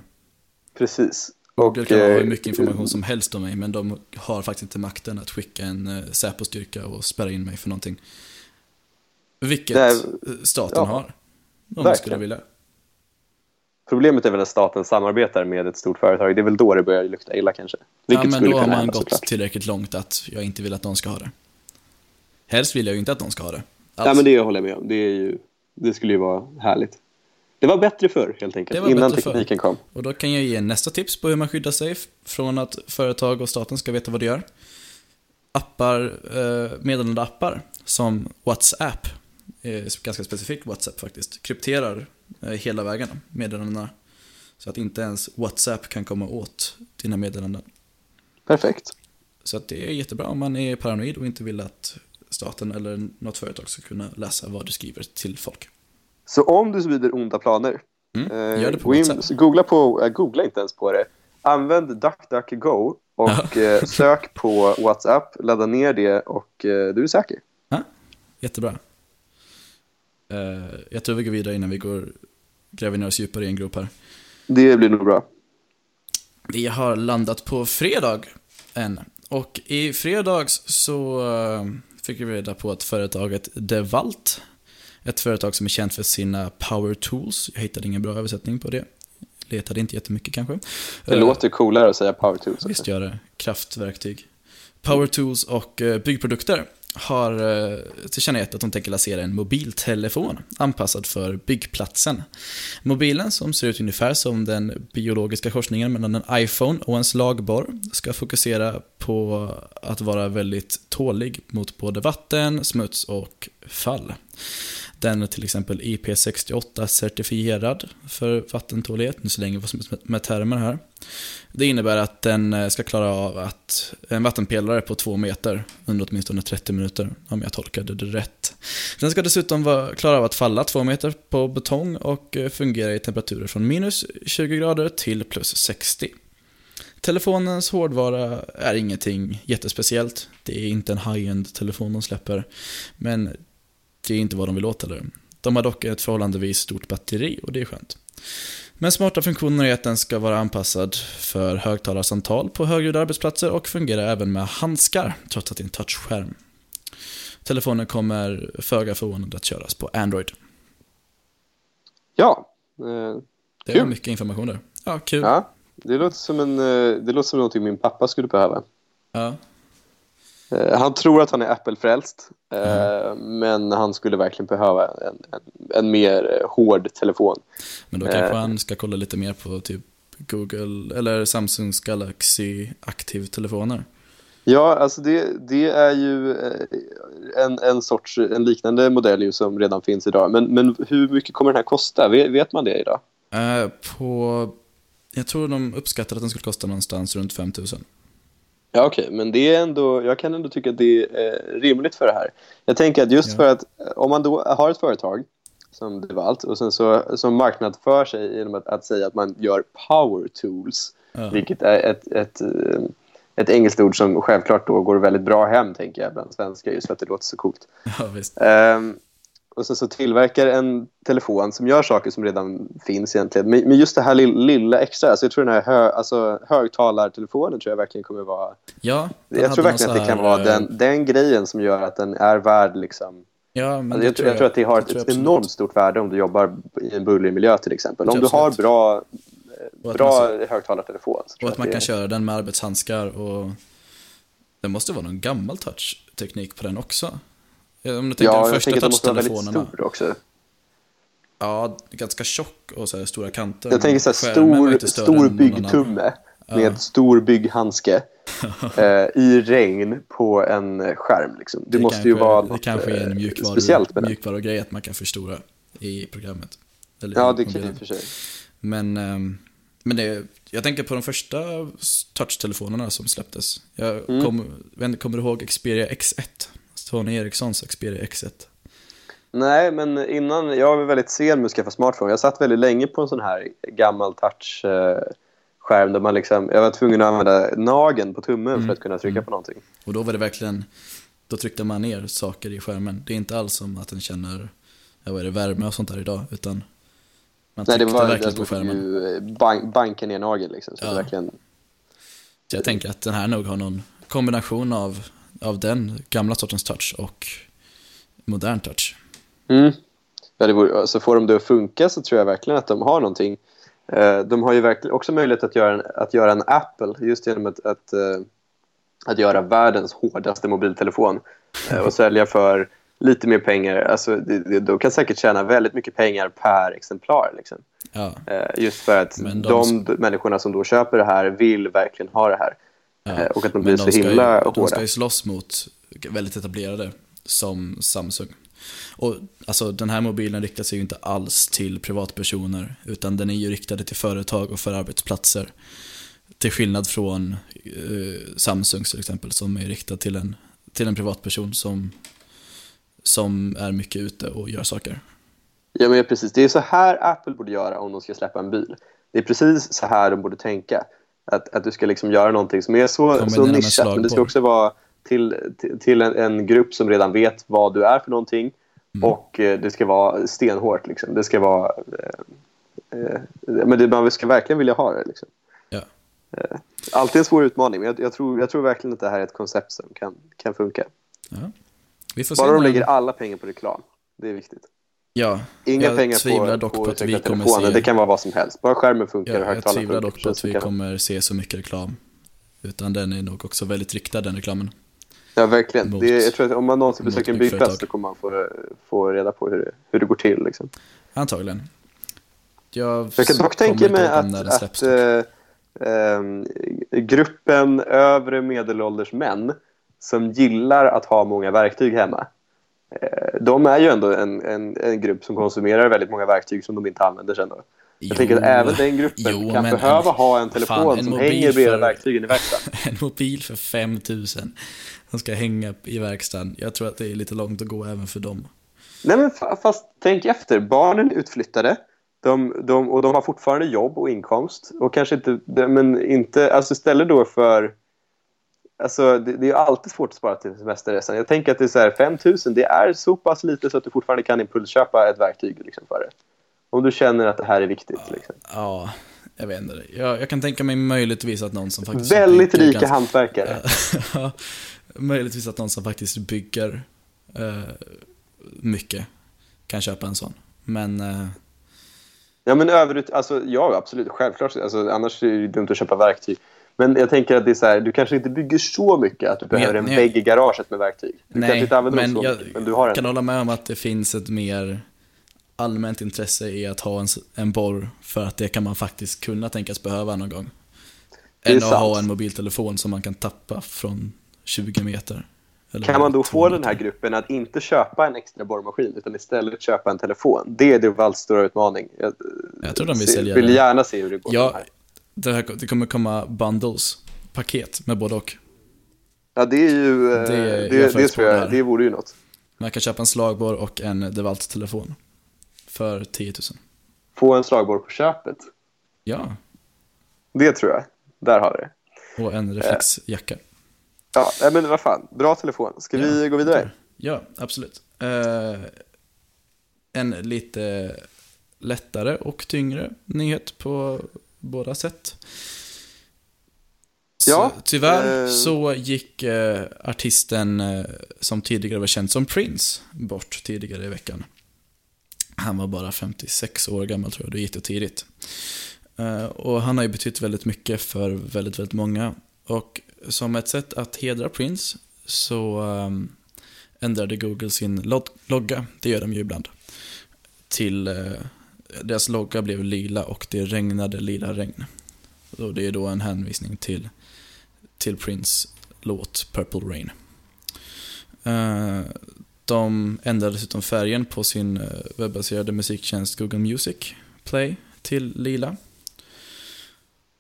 Precis. Google och, kan ha hur eh, mycket information som helst om mig, men de har faktiskt inte makten att skicka en uh, Säpo-styrka och spärra in mig för någonting. Vilket är, staten ja, har. Om man skulle vilja. Problemet är väl när staten samarbetar med ett stort företag. Det är väl då det börjar lukta illa kanske. Vilket ja, men då har man gått såklart. tillräckligt långt att jag inte vill att någon ska ha det. Helst vill jag ju inte att någon ska ha det. Alls. Ja, men det håller jag med om. Det, är ju, det skulle ju vara härligt. Det var bättre förr helt enkelt, innan tekniken för. kom. Och då kan jag ge nästa tips på hur man skyddar sig från att företag och staten ska veta vad de gör. Appar, eh, meddelande appar som WhatsApp eh, ganska specifikt WhatsApp faktiskt, krypterar eh, hela vägen meddelandena. Så att inte ens WhatsApp kan komma åt dina meddelanden. Perfekt. Så att det är jättebra om man är paranoid och inte vill att staten eller något företag ska kunna läsa vad du skriver till folk. Så om du sprider onda planer, mm, gör det på eh, WhatsApp. googla, på, äh, googla inte ens på det. Använd DuckDuckGo och eh, sök på WhatsApp, ladda ner det och eh, du är säker. Ja, jättebra. Uh, jag tror vi går vidare innan vi går gräver ner oss djupare i en grop här. Det blir nog bra. Vi har landat på fredag än. Och i fredags så fick vi reda på att företaget DeWalt, ett företag som är känt för sina power tools, jag hittade ingen bra översättning på det, letade inte jättemycket kanske. Det uh, låter coolare att säga power tools. Visst gör det, kraftverktyg. Power tools och byggprodukter har eh, tillkännagett att de tänker lansera en mobiltelefon anpassad för byggplatsen. Mobilen, som ser ut ungefär som den biologiska korsningen mellan en iPhone och en slagborr, ska fokusera på att vara väldigt tålig mot både vatten, smuts och fall. Den är till exempel IP68-certifierad för vattentålighet, nu slänger vi oss med termer här. Det innebär att den eh, ska klara av att en vattenpelare på två meter under åtminstone 30 minuter, om jag tolkade det rätt. Den ska dessutom klara av att falla två meter på betong och eh, fungera i temperaturer från minus 20 grader till plus 60. Telefonens hårdvara är ingenting jättespeciellt. Det är inte en high-end telefon de släpper. Men det är inte vad de vill åt heller. De har dock ett förhållandevis stort batteri och det är skönt. Men smarta funktioner är att den ska vara anpassad för högtalarsamtal på högljudda arbetsplatser och fungera även med handskar, trots att det är en touchskärm. Telefonen kommer föga förvånande att köras på Android. Ja, eh, Det är mycket information där. Ja, kul. Ja, det låter som, en, eh, det låter som någonting min pappa skulle behöva. Ja. Eh, han tror att han är Apple-frälst, mm. men han skulle verkligen behöva en, en, en, mer hård telefon. Men då kanske han ska kolla lite mer på typ Google eller Samsungs Galaxy aktivtelefoner. Ja, alltså det, det är ju eh, en, en sorts, en liknande modell ju som redan finns idag. Men, men hur mycket kommer den här kosta? Vet, vet man det idag? Eh, på, jag tror de uppskattade att den skulle kosta någonstans runt 5000. Ja, okej, men det är ändå, jag kan ändå tycka att det är eh, rimligt för det här. Jag tänker att just Ja. för att om man då har ett företag som Devalt och sen så som marknadsför sig genom att, att säga att man gör power tools, Ja. vilket är ett, ett, eh, ett engelskt ord som självklart då går väldigt bra hem, tänker jag, bland svenskar, just för att det låter så coolt. Ja, visst. Och sen så tillverkar en telefon som gör saker som redan finns egentligen. Men, men just det här lilla, lilla extra, alltså jag tror den här hö, alltså, högtalartelefonen tror jag verkligen kommer vara... Ja, Jag tror verkligen att det kan här, vara eh, den, den grejen som gör att den är värd liksom... Ja, men Alltså jag, tror, jag tror att det har ett, jag ett enormt stort värde om du jobbar i en bullrig miljö till exempel. Om du har bra, bra man- högtalartelefon. Och jag att man kan är- köra den med arbetshandskar och det måste vara någon gammal touch-teknik på den också. Ja, Om du tänker Ja, de jag första tänker att den måste vara väldigt stor också. Ja, ganska tjock och så här stora kanter. Jag tänker så stor, stor byggtumme med stor bygghandske eh, i regn på en skärm. Liksom. Det, Det måste kanske, ju vara Det något, kanske är en eh, mjukvaru, speciellt med det. mjukvaru grej att man kan förstora i programmet. Eller Ja, i det kan mobilen. jag för sig. Men, ehm, men det, jag tänker på de första touchtelefonerna som släpptes. Jag Mm. kom, kommer du ihåg Xperia X1? Sony Ericssons Xperia X1. Nej, men innan, jag var väldigt sen med att skaffa smartphone. Jag satt väldigt länge på en sån här gammal touch-skärm där man liksom, jag var tvungen att använda nageln på tummen Mm. för att kunna trycka på någonting. Och då var det verkligen, då tryckte man ner saker i skärmen. Det är inte alls som att den känner, vad är det, värme och sånt där idag, utan man Nej, det tryckte var verkligen på skärmen. ju bank, banka ner nageln liksom. Så Ja. verkligen, Så jag tänker att den här nog har någon kombination av, av den gamla sortens touch och modern touch. Mm. Ja, det vore, så får de det att funka så tror jag verkligen att de har någonting. Eh, de har ju verkligen också möjlighet att göra en, att göra en Apple just genom att, att, eh, att göra världens hårdaste mobiltelefon eh, och sälja för lite mer pengar. Alltså, de kan säkert tjäna väldigt mycket pengar per exemplar. Liksom. Ja, just för att de, de- människorna som då köper det här vill verkligen ha det här. Ja. Eh, och att de blir så himla ju, De hårda. ska ju slåss mot väldigt etablerade som Samsung. Och alltså den här mobilen riktar sig ju inte alls till privatpersoner utan den är ju riktad till företag och för arbetsplatser. Till skillnad från eh, Samsung till exempel som är riktad till en, till en privatperson som, som är mycket ute och gör saker. Ja, men precis. Det är så här Apple borde göra om de ska släppa en bil. Det är precis så här de borde tänka. Att, att du ska liksom göra någonting som är så, Kombinera så nischat, men det ska också vara till, till, till en, en grupp som redan vet vad du är för någonting. Mm. Och eh, det ska vara stenhårt. Liksom. Det ska vara... Eh, eh, men det, man ska verkligen vilja ha det. Liksom. Ja. Eh, alltid en svår utmaning, men jag, jag, tror, jag tror verkligen att det här är ett koncept som kan, kan funka. Ja. Bara de lägger alla pengar på reklam. Det är viktigt. Ja, Inga jag pengar tvivlar på, dock på, på att vi kommer se- Det kan vara vad som helst. Bara skärmen funkar Ja, och jag tvivlar dock på att vi kommer se så mycket reklam. Utan den är nog också väldigt riktad den reklamen. Ja, verkligen. mot- det, jag tror att om man någonsin besöker en byggplats så kommer man få, få reda på hur det, hur det går till. Liksom. Antagligen. Jag, Jag kan dock tänka mig att, att eh, ehm, gruppen övre medelålders män som gillar att ha många verktyg hemma de är ju ändå en, en, en grupp som konsumerar väldigt många verktyg som de inte använder sen då. Jag Jo, tänker att även den gruppen jo, kan behöva en- ha en fan, telefon en som hänger bredvid för- verktygen i verkstaden. en mobil för 5000 som ska hänga i verkstaden. Jag tror att det är lite långt att gå även för dem. Nej, men fa- fast tänk efter. Barnen är utflyttade. De, de, och de har fortfarande jobb och inkomst. Och kanske inte, men inte, alltså istället då för, alltså det, det är ju alltid svårt att spara till semesterresan. Jag tänker att det är så här, 5 000, det är så pass lite så att du fortfarande kan impulsköpa ett verktyg liksom för det. Om du känner att det här är viktigt. Liksom. Ja, jag vet inte. Jag, jag kan tänka mig möjligtvis att någon som faktiskt Väldigt rika ganska- hantverkare. Möjligtvis att någon som faktiskt bygger eh, mycket kan köpa en sån. Men eh, Ja, men överut, alltså, ja, absolut. Självklart. Alltså, annars är det dumt att köpa verktyg. Men jag tänker att det är så här, du kanske inte bygger så mycket att du jag- behöver en vägg i garaget med verktyg. Du kanske nej, inte använder dem men så jag mycket, men du har en. kan hålla med om att det finns ett mer allmänt intresse i att ha en, en borr för att det kan man faktiskt kunna tänkas behöva någon gång. Det Än att ha sant. en mobiltelefon som man kan tappa från, 20 meter. Kan man då 2 få den här gruppen att inte köpa en extra borrmaskin utan istället köpa en telefon? Det är DeWalts stora utmaning. Jag, Jag tror de vill se- sälja vill det. gärna se hur det går. med Ja, de här. Det, här, det kommer komma bundles, paket med både och. ja, det är ju... eh, Det- Det, det, tror det jag, det vore ju något. Man kan köpa en slagborr och en DeWalt-telefon. För 10 000. Få en slagborr på köpet. Ja, Det tror jag. Där har vi det. och en reflexjacka. Ja, nej, men vad fan. Bra telefon. Ska vi Ja, gå vidare? Ja, absolut. Eh, en lite lättare och tyngre nyhet på båda sätt. Så, Ja, tyvärr eh, så gick eh, artisten eh, som tidigare var känd som Prince bort tidigare i veckan. Han var bara 56 år gammal tror jag, då gick det tidigt. Eh, och han har ju betytt väldigt mycket för väldigt, väldigt många. Och som ett sätt att hedra Prince så ehm, ändrade Google sin log- logga, det gör de ju ibland, till eh, deras logga blev lila och det regnade lila regn. Och det är då en hänvisning till, till Prince låt Purple Rain. Eh, de ändrade dessutom färgen på sin eh, webbaserade musiktjänst Google Music Play till lila.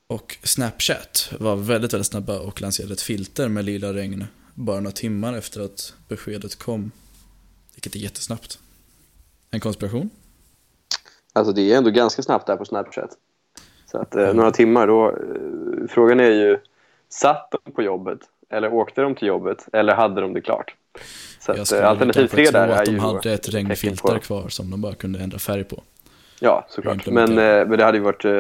Och Snapchat var väldigt, väldigt snabba och lanserade ett filter med lila regn bara några timmar efter att beskedet kom. Vilket är jättesnabbt. En konspiration? Alltså det är ändå ganska snabbt där på Snapchat. Så att eh, några timmar då. Eh, frågan är ju, satt de på jobbet? Eller åkte de till jobbet? Eller hade de det klart? Så att, eh, alternativ tre där att är de ju då hade ett regnfilter kvar som de bara kunde ändra färg på. Ja, såklart. Men, eh, men det hade ju varit... eh,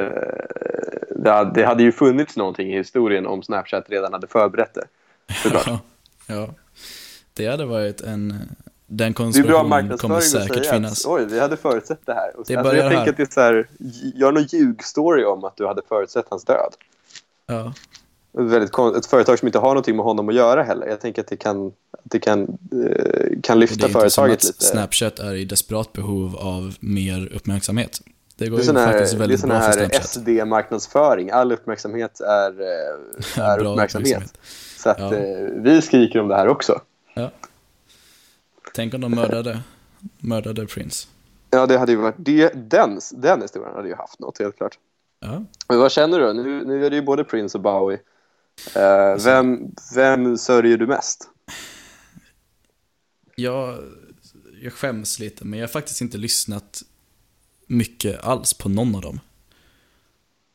Det hade, det hade ju funnits någonting i historien om Snapchat redan hade förberett det. Såklart. Ja, ja. Det hade varit en... Den Det är bra konspirationen kommer säkert säga finnas. oj, vi hade förutsett det här. Och Det alltså, jag tänker här. att det är så här, gör någon ljugstory om att du hade förutsett hans död. Ja. Ett, väldigt, ett företag som inte har någonting med honom att göra heller. Jag tänker att det kan, att det kan, eh, kan lyfta det är företaget lite. Snapchat är i desperat behov av mer uppmärksamhet. Det går Det är ju sån här, faktiskt det är väldigt sån bra för här Snapchat. SD-marknadsföring. All uppmärksamhet är, eh, är Bra uppmärksamhet. Så att, Ja. eh, vi skriker om det här också. Tänk om de mördade, mördade Prince. Ja, det hade ju varit, det, den, den historien hade ju haft något, helt klart. Ja. Men vad känner du? Nu, nu är det ju både Prince och Bowie. Eh, vem, vem sörjer du mest? Jag, jag skäms lite, men jag har faktiskt inte lyssnat mycket alls på någon av dem.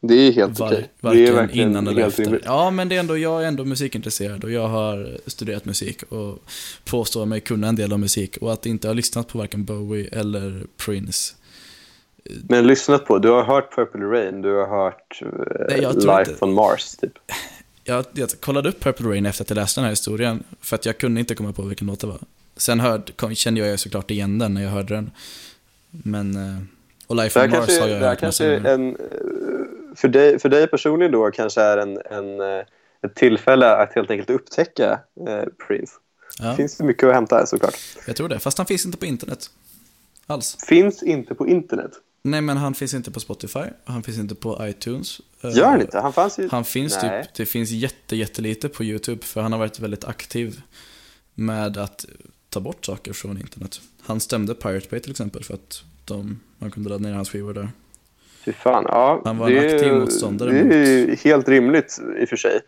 Det är helt Var, okej. Det varken är verkligen innan eller efter. rimligt. Ja, men det är ändå, jag är ändå musikintresserad och jag har studerat musik och påstår mig kunna en del om musik. Och att inte ha lyssnat på varken Bowie eller Prince. Men lyssnat på, du har hört Purple Rain, du har hört eh, Nej, Life inte- on Mars, typ. Jag, jag kollade upp Purple Rain efter att jag läste den här historien, för att jag kunde inte komma på vilken låt det var. Sen hörd, kom, kände jag såklart igen den när jag hörde den. Men, eh, och Det Life on Mars kanske, har jag det här kanske gånger. en, eh, för, dig, för dig personligen då kanske är en, en, eh, ett tillfälle att helt enkelt upptäcka eh, Prince. Ja, Finns det mycket att hämta här såklart. jag tror det, fast han finns inte på internet. Alls. Finns inte på internet. Nej, men han finns inte på Spotify, han finns inte på iTunes. Eh, Gör han inte? Han fanns ju... Han finns Nej. typ, det finns jätte, jättelite på YouTube, för han har varit väldigt aktiv med att ta bort saker från internet. Han stämde Pirate Bay till exempel för att de, man kunde ladda ner hans skivor där. Fy fan, ja. Han var en det är- aktiv motståndare Det är ju helt rimligt i och för sig.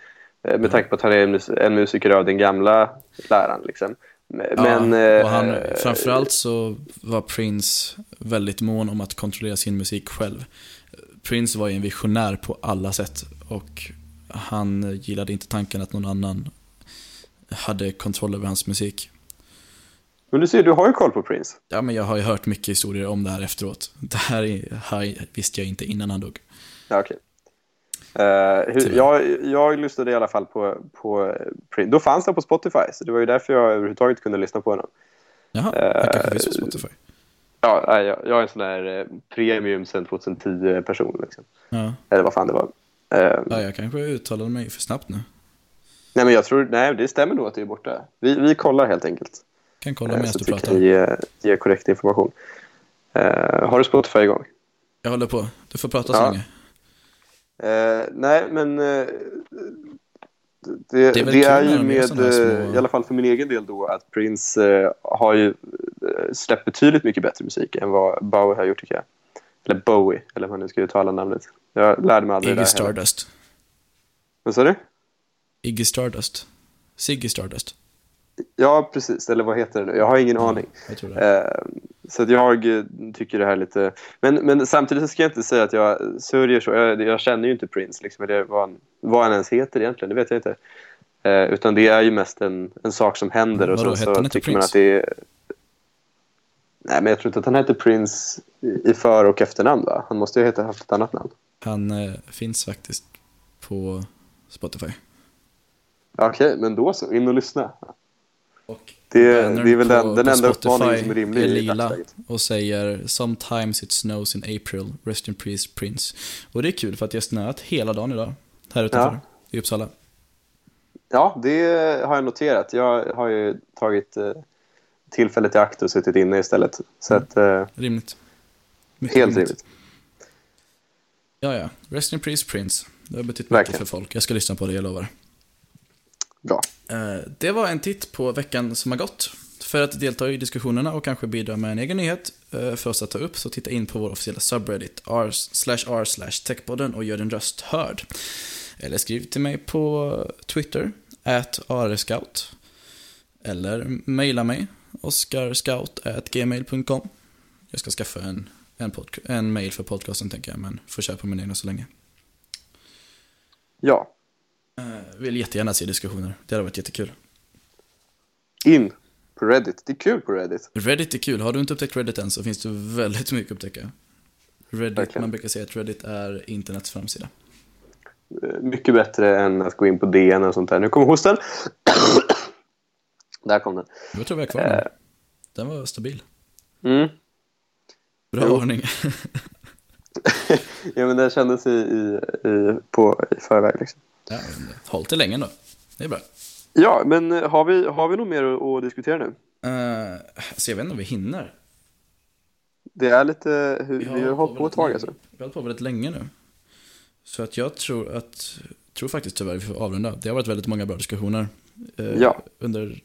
Eh, Med tanke på att han är en, mus- en musiker av den gamla läran. Liksom. Men, ja, eh, och han, framförallt så var Prince väldigt mån om att kontrollera sin musik själv. Prince var ju en visionär på alla sätt och han gillade inte tanken att någon annan hade kontroll över hans musik. Men du ser, du har ju koll på Prince. Ja, men jag har ju hört mycket historier om det här efteråt. Det här, är, här visste jag inte innan han dog. Ja, okej. Eh, hur, Tyvärr. jag, jag lyssnade i alla fall på, på Prince. Då fanns det på Spotify, så det var ju därför jag överhuvudtaget kunde lyssna på honom. Jaha, Eh, han kanske finns på Spotify. Ja, jag, jag är en sån där eh, premium sen 2010-person. Liksom. Ja. Eller vad fan det var. Eh, ja, jag kanske uttalade mig för snabbt nu. Nej, men jag tror, nej, det stämmer nog att det är borta. Vi, vi kollar helt enkelt. Kan kolla Eh, medan du pratar. kan ge, ge korrekt information. Eh, har du Spotify igång? Jag håller på. Du får prata så Ja. länge. Eh, nej, men eh, Det, Det är det, är, ju med, små- i alla fall för min egen del då, att Prince har ju släppt betydligt mycket bättre musik än vad Bowie har gjort tycker jag. Eller Bowie, eller hur man nu ska uttala namnet. Jag lärde mig aldrig Iggy det. Stardust. Vad sa du? Iggy Stardust. Ziggy Stardust. Ja, precis. Eller vad heter det nu? Jag har ingen aning. Jag. Eh, så jag eh, tycker det här är lite... Men, men samtidigt så ska jag inte säga att jag sörjer så. Jag, jag känner ju inte Prince, liksom, eller vad han, vad han ens heter egentligen. Det vet jag inte. Eh, utan det är ju mest en, en sak som händer. Och Vadå, hette så han inte Prince? att det är... Nej, men jag tror inte att han heter Prince i för och efternamn, va? Han måste ju heta haft ett annat namn. Han eh, finns faktiskt på Spotify. Okej, men då så. In och lyssna. Och Det, det är väl på- den, den enda uppmaningen som är rimlig är lila och säger “Sometimes it snows in April, rest in peace Prince”. Och det är kul för att det har snöat hela dagen idag, här utanför, i Uppsala. Ja, det har jag noterat. Jag har ju tagit eh, tillfället i akt och suttit inne istället. Så Mm. att, eh, Rimligt. Mycket helt rimligt. Ja, ja. Rest in peace Prince. Det har betytt mycket Verkligen. för folk. Jag ska lyssna på det, jag lovar. Bra. Eh, Det var en titt på veckan som har gått. För att delta i diskussionerna och kanske bidra med en egen nyhet eh, för oss att ta upp så titta in på vår officiella subreddit r techpodden och gör din röst hörd. Eller skriv till mig på Twitter, at arescout. Eller mejla mig, oskarscout.gmail.com. Jag ska skaffa en, en, en mail för podcasten tänker jag, men får köra på min egna så länge. Ja, Vill jättegärna se diskussioner, det hade varit jättekul. in på Reddit. Det är kul på Reddit. Reddit är kul. Har du inte upptäckt Reddit än så finns det väldigt mycket att upptäcka. Reddit, Verkligen. man brukar säga att Reddit är internets framsida. Eh, Mycket bättre än att gå in på DN och sånt där. Nu kommer hosten. Där kom den. Jag tror vi har kvar den. Den var stabil. Mm. Bra Jo. ordning. ja, men det kändes i, i, i, på, i förväg. Liksom. Ja, håll till länge då. Det är bra. Ja, men eh, har vi, har vi något mer att, diskutera nu? Uh, så jag vet inte om vi hinner. Det är lite... Hur, vi har, hållit hållit på ett tag alltså. Vi har hållit på väldigt länge nu. Så att jag tror att, tror faktiskt tyvärr vi får avrunda. Det har varit väldigt många bra diskussioner eh, Ja. under,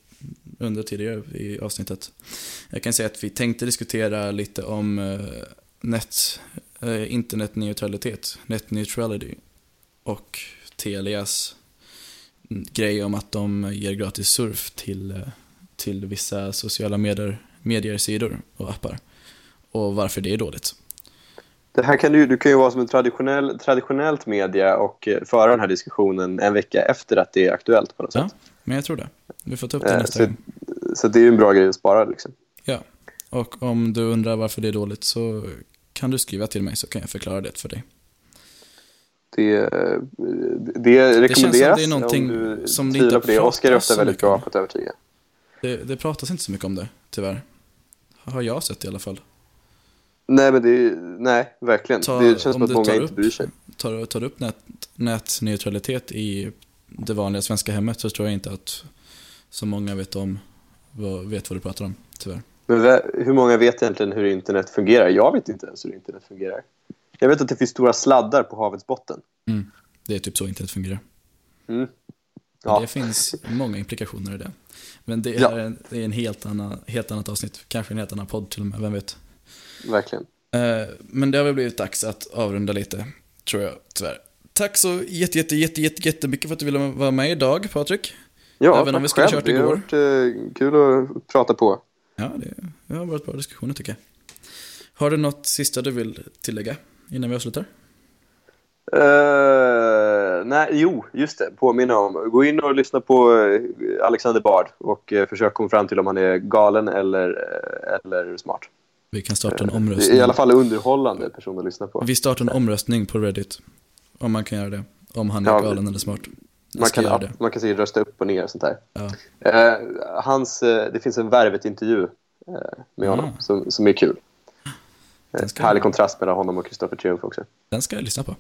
under tidigare i avsnittet. Jag kan säga att vi tänkte diskutera lite om eh, net, eh, internetneutralitet, net neutrality och Telias grej om att de ger gratis surf till, eh, till vissa sociala medier, mediesidor och appar. Och varför det är dåligt. Det här kan ju, du kan ju vara som en traditionell, traditionellt media och eh, föra den här diskussionen en vecka efter att det är aktuellt på något Ja, sätt. men jag tror det. Vi får ta upp det Eh, nästa så, gång. så det är ju en bra grej att spara liksom. Ja, och om du undrar varför det är dåligt så kan du skriva till mig så kan jag förklara det för dig. Det, det rekommenderas det är någonting om du som det inte på det. Oskar är ofta väldigt bra på att övertyga. Det, det pratas inte så mycket om det, tyvärr. Har jag sett i alla fall. Nej, men det nej, verkligen. Ta- det känns om som att många tar inte upp- bryr sig. Tar, tar du upp nät, nätneutralitet i det vanliga svenska hemmet så tror jag inte att så många vet om vet vad du pratar om, tyvärr. Men hur många vet egentligen hur internet fungerar? Jag vet inte ens hur internet fungerar. Jag vet att det finns stora sladdar på havets botten. Mm. Det är typ så internet fungerar. Mm. Ja. Det finns många implikationer i det. Men det är, Ja. en, det är en helt, annan, helt annat avsnitt. Kanske en helt annan podd till och med, vem vet. Verkligen. Eh, men det har väl blivit dags att avrunda lite, tror jag tyvärr. Tack så jätte, jätte, jätte, jätte, jättemycket för att du ville vara med idag, Patrik. Ja, Även om vi skulle själv. kört Det har igår. varit eh, kul att prata på. Ja, det, det har varit bra diskussioner tycker jag. Har du något sista du vill tillägga innan vi avslutar? Eh, nej, jo, just det. Påminna om. Gå in och lyssna på eh, Alexander Bard och uh, försök komma fram till om han är galen eller, eh, eller smart. Vi kan starta en omröstning. i alla fall underhållande person att lyssna på. Vi startar en omröstning på Reddit. Om man kan göra det. Om han är Ja, galen eller smart. Jag Man kan, det. man kan säkert rösta upp och ner och sånt där. Ja. Eh, hans, eh, det finns en Värvet-intervju eh, med honom Ah. som, som är kul. Härlig kontrast mellan honom och Kristoffer Triumf också. Den ska jag lyssna på.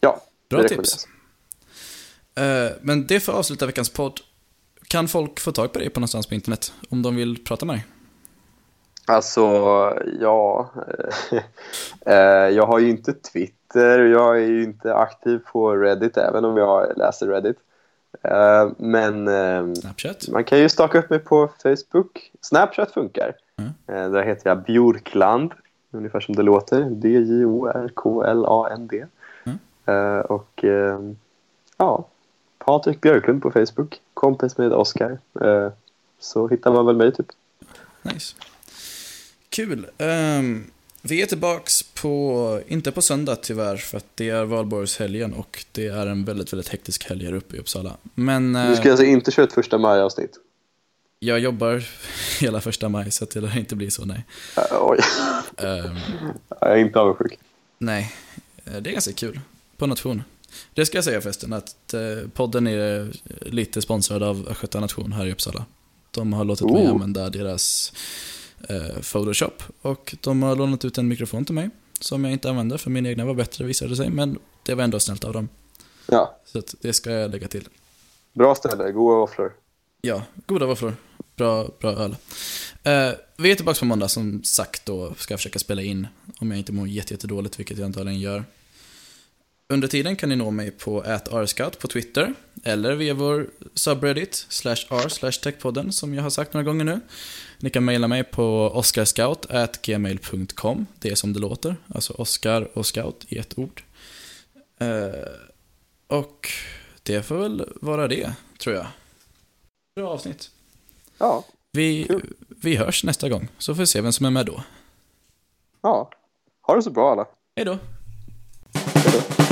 Ja, Bra tips. Eh, men det får avsluta veckans podd. Kan folk få tag på dig på någonstans på internet? Om de vill prata med dig? Alltså, ja. eh, jag har ju inte Twitter. Jag är ju inte aktiv på Reddit, även om jag läser Reddit. Eh, men Snapchat? man kan ju staka upp mig på Facebook. Snapchat funkar. Mm. Där heter jag Bjorkland, ungefär som det låter. B-J-O-R-K-L-A-N-D. Mm. Eh, och eh, ja, Patrik Björklund på Facebook. Kompis med Oskar. Eh, så hittar man väl mig typ. Nice. Kul. Ehm, vi är tillbaks på, inte på söndag tyvärr, för att det är valborgshelgen och det är en väldigt, väldigt hektisk helg här uppe i Uppsala. Men Du ska alltså inte köra ett första maj-avsnitt? Jag jobbar hela första maj, så att det lär inte bli så, nej. Eh, oj, Ehm, jag är inte avundsjuk. nej, Eh, det är ganska kul. På nation. Det ska jag säga förresten, att eh, podden är lite sponsrad av Östgöta Nation här i Uppsala. De har låtit mig Oh. använda deras eh, Photoshop och de har lånat ut en mikrofon till mig som jag inte använde för min egna var bättre visade det sig, men det var ändå snällt av dem. Ja, Så det ska jag lägga till. bra ställe, goda våfflor. Ja, goda våfflor. Bra, bra öl. Uh, vi är tillbaka på måndag som sagt då. ska försöka spela in om jag inte mår jätte, jättedåligt, vilket jag antagligen gör. Under tiden kan ni nå mig på @rscout på Twitter eller via vår subreddit slash r slash techpodden som jag har sagt några gånger nu. Ni kan mejla mig på oscarscout@gmail.com. Det är som det låter, alltså Oscar och scout i ett ord. Uh, och det får väl vara det, tror jag. Bra avsnitt. Ja, Vi, Kul. vi hörs nästa gång, så får vi se vem som är med då. ja. Ha det så bra alla. Hej då! Hej då.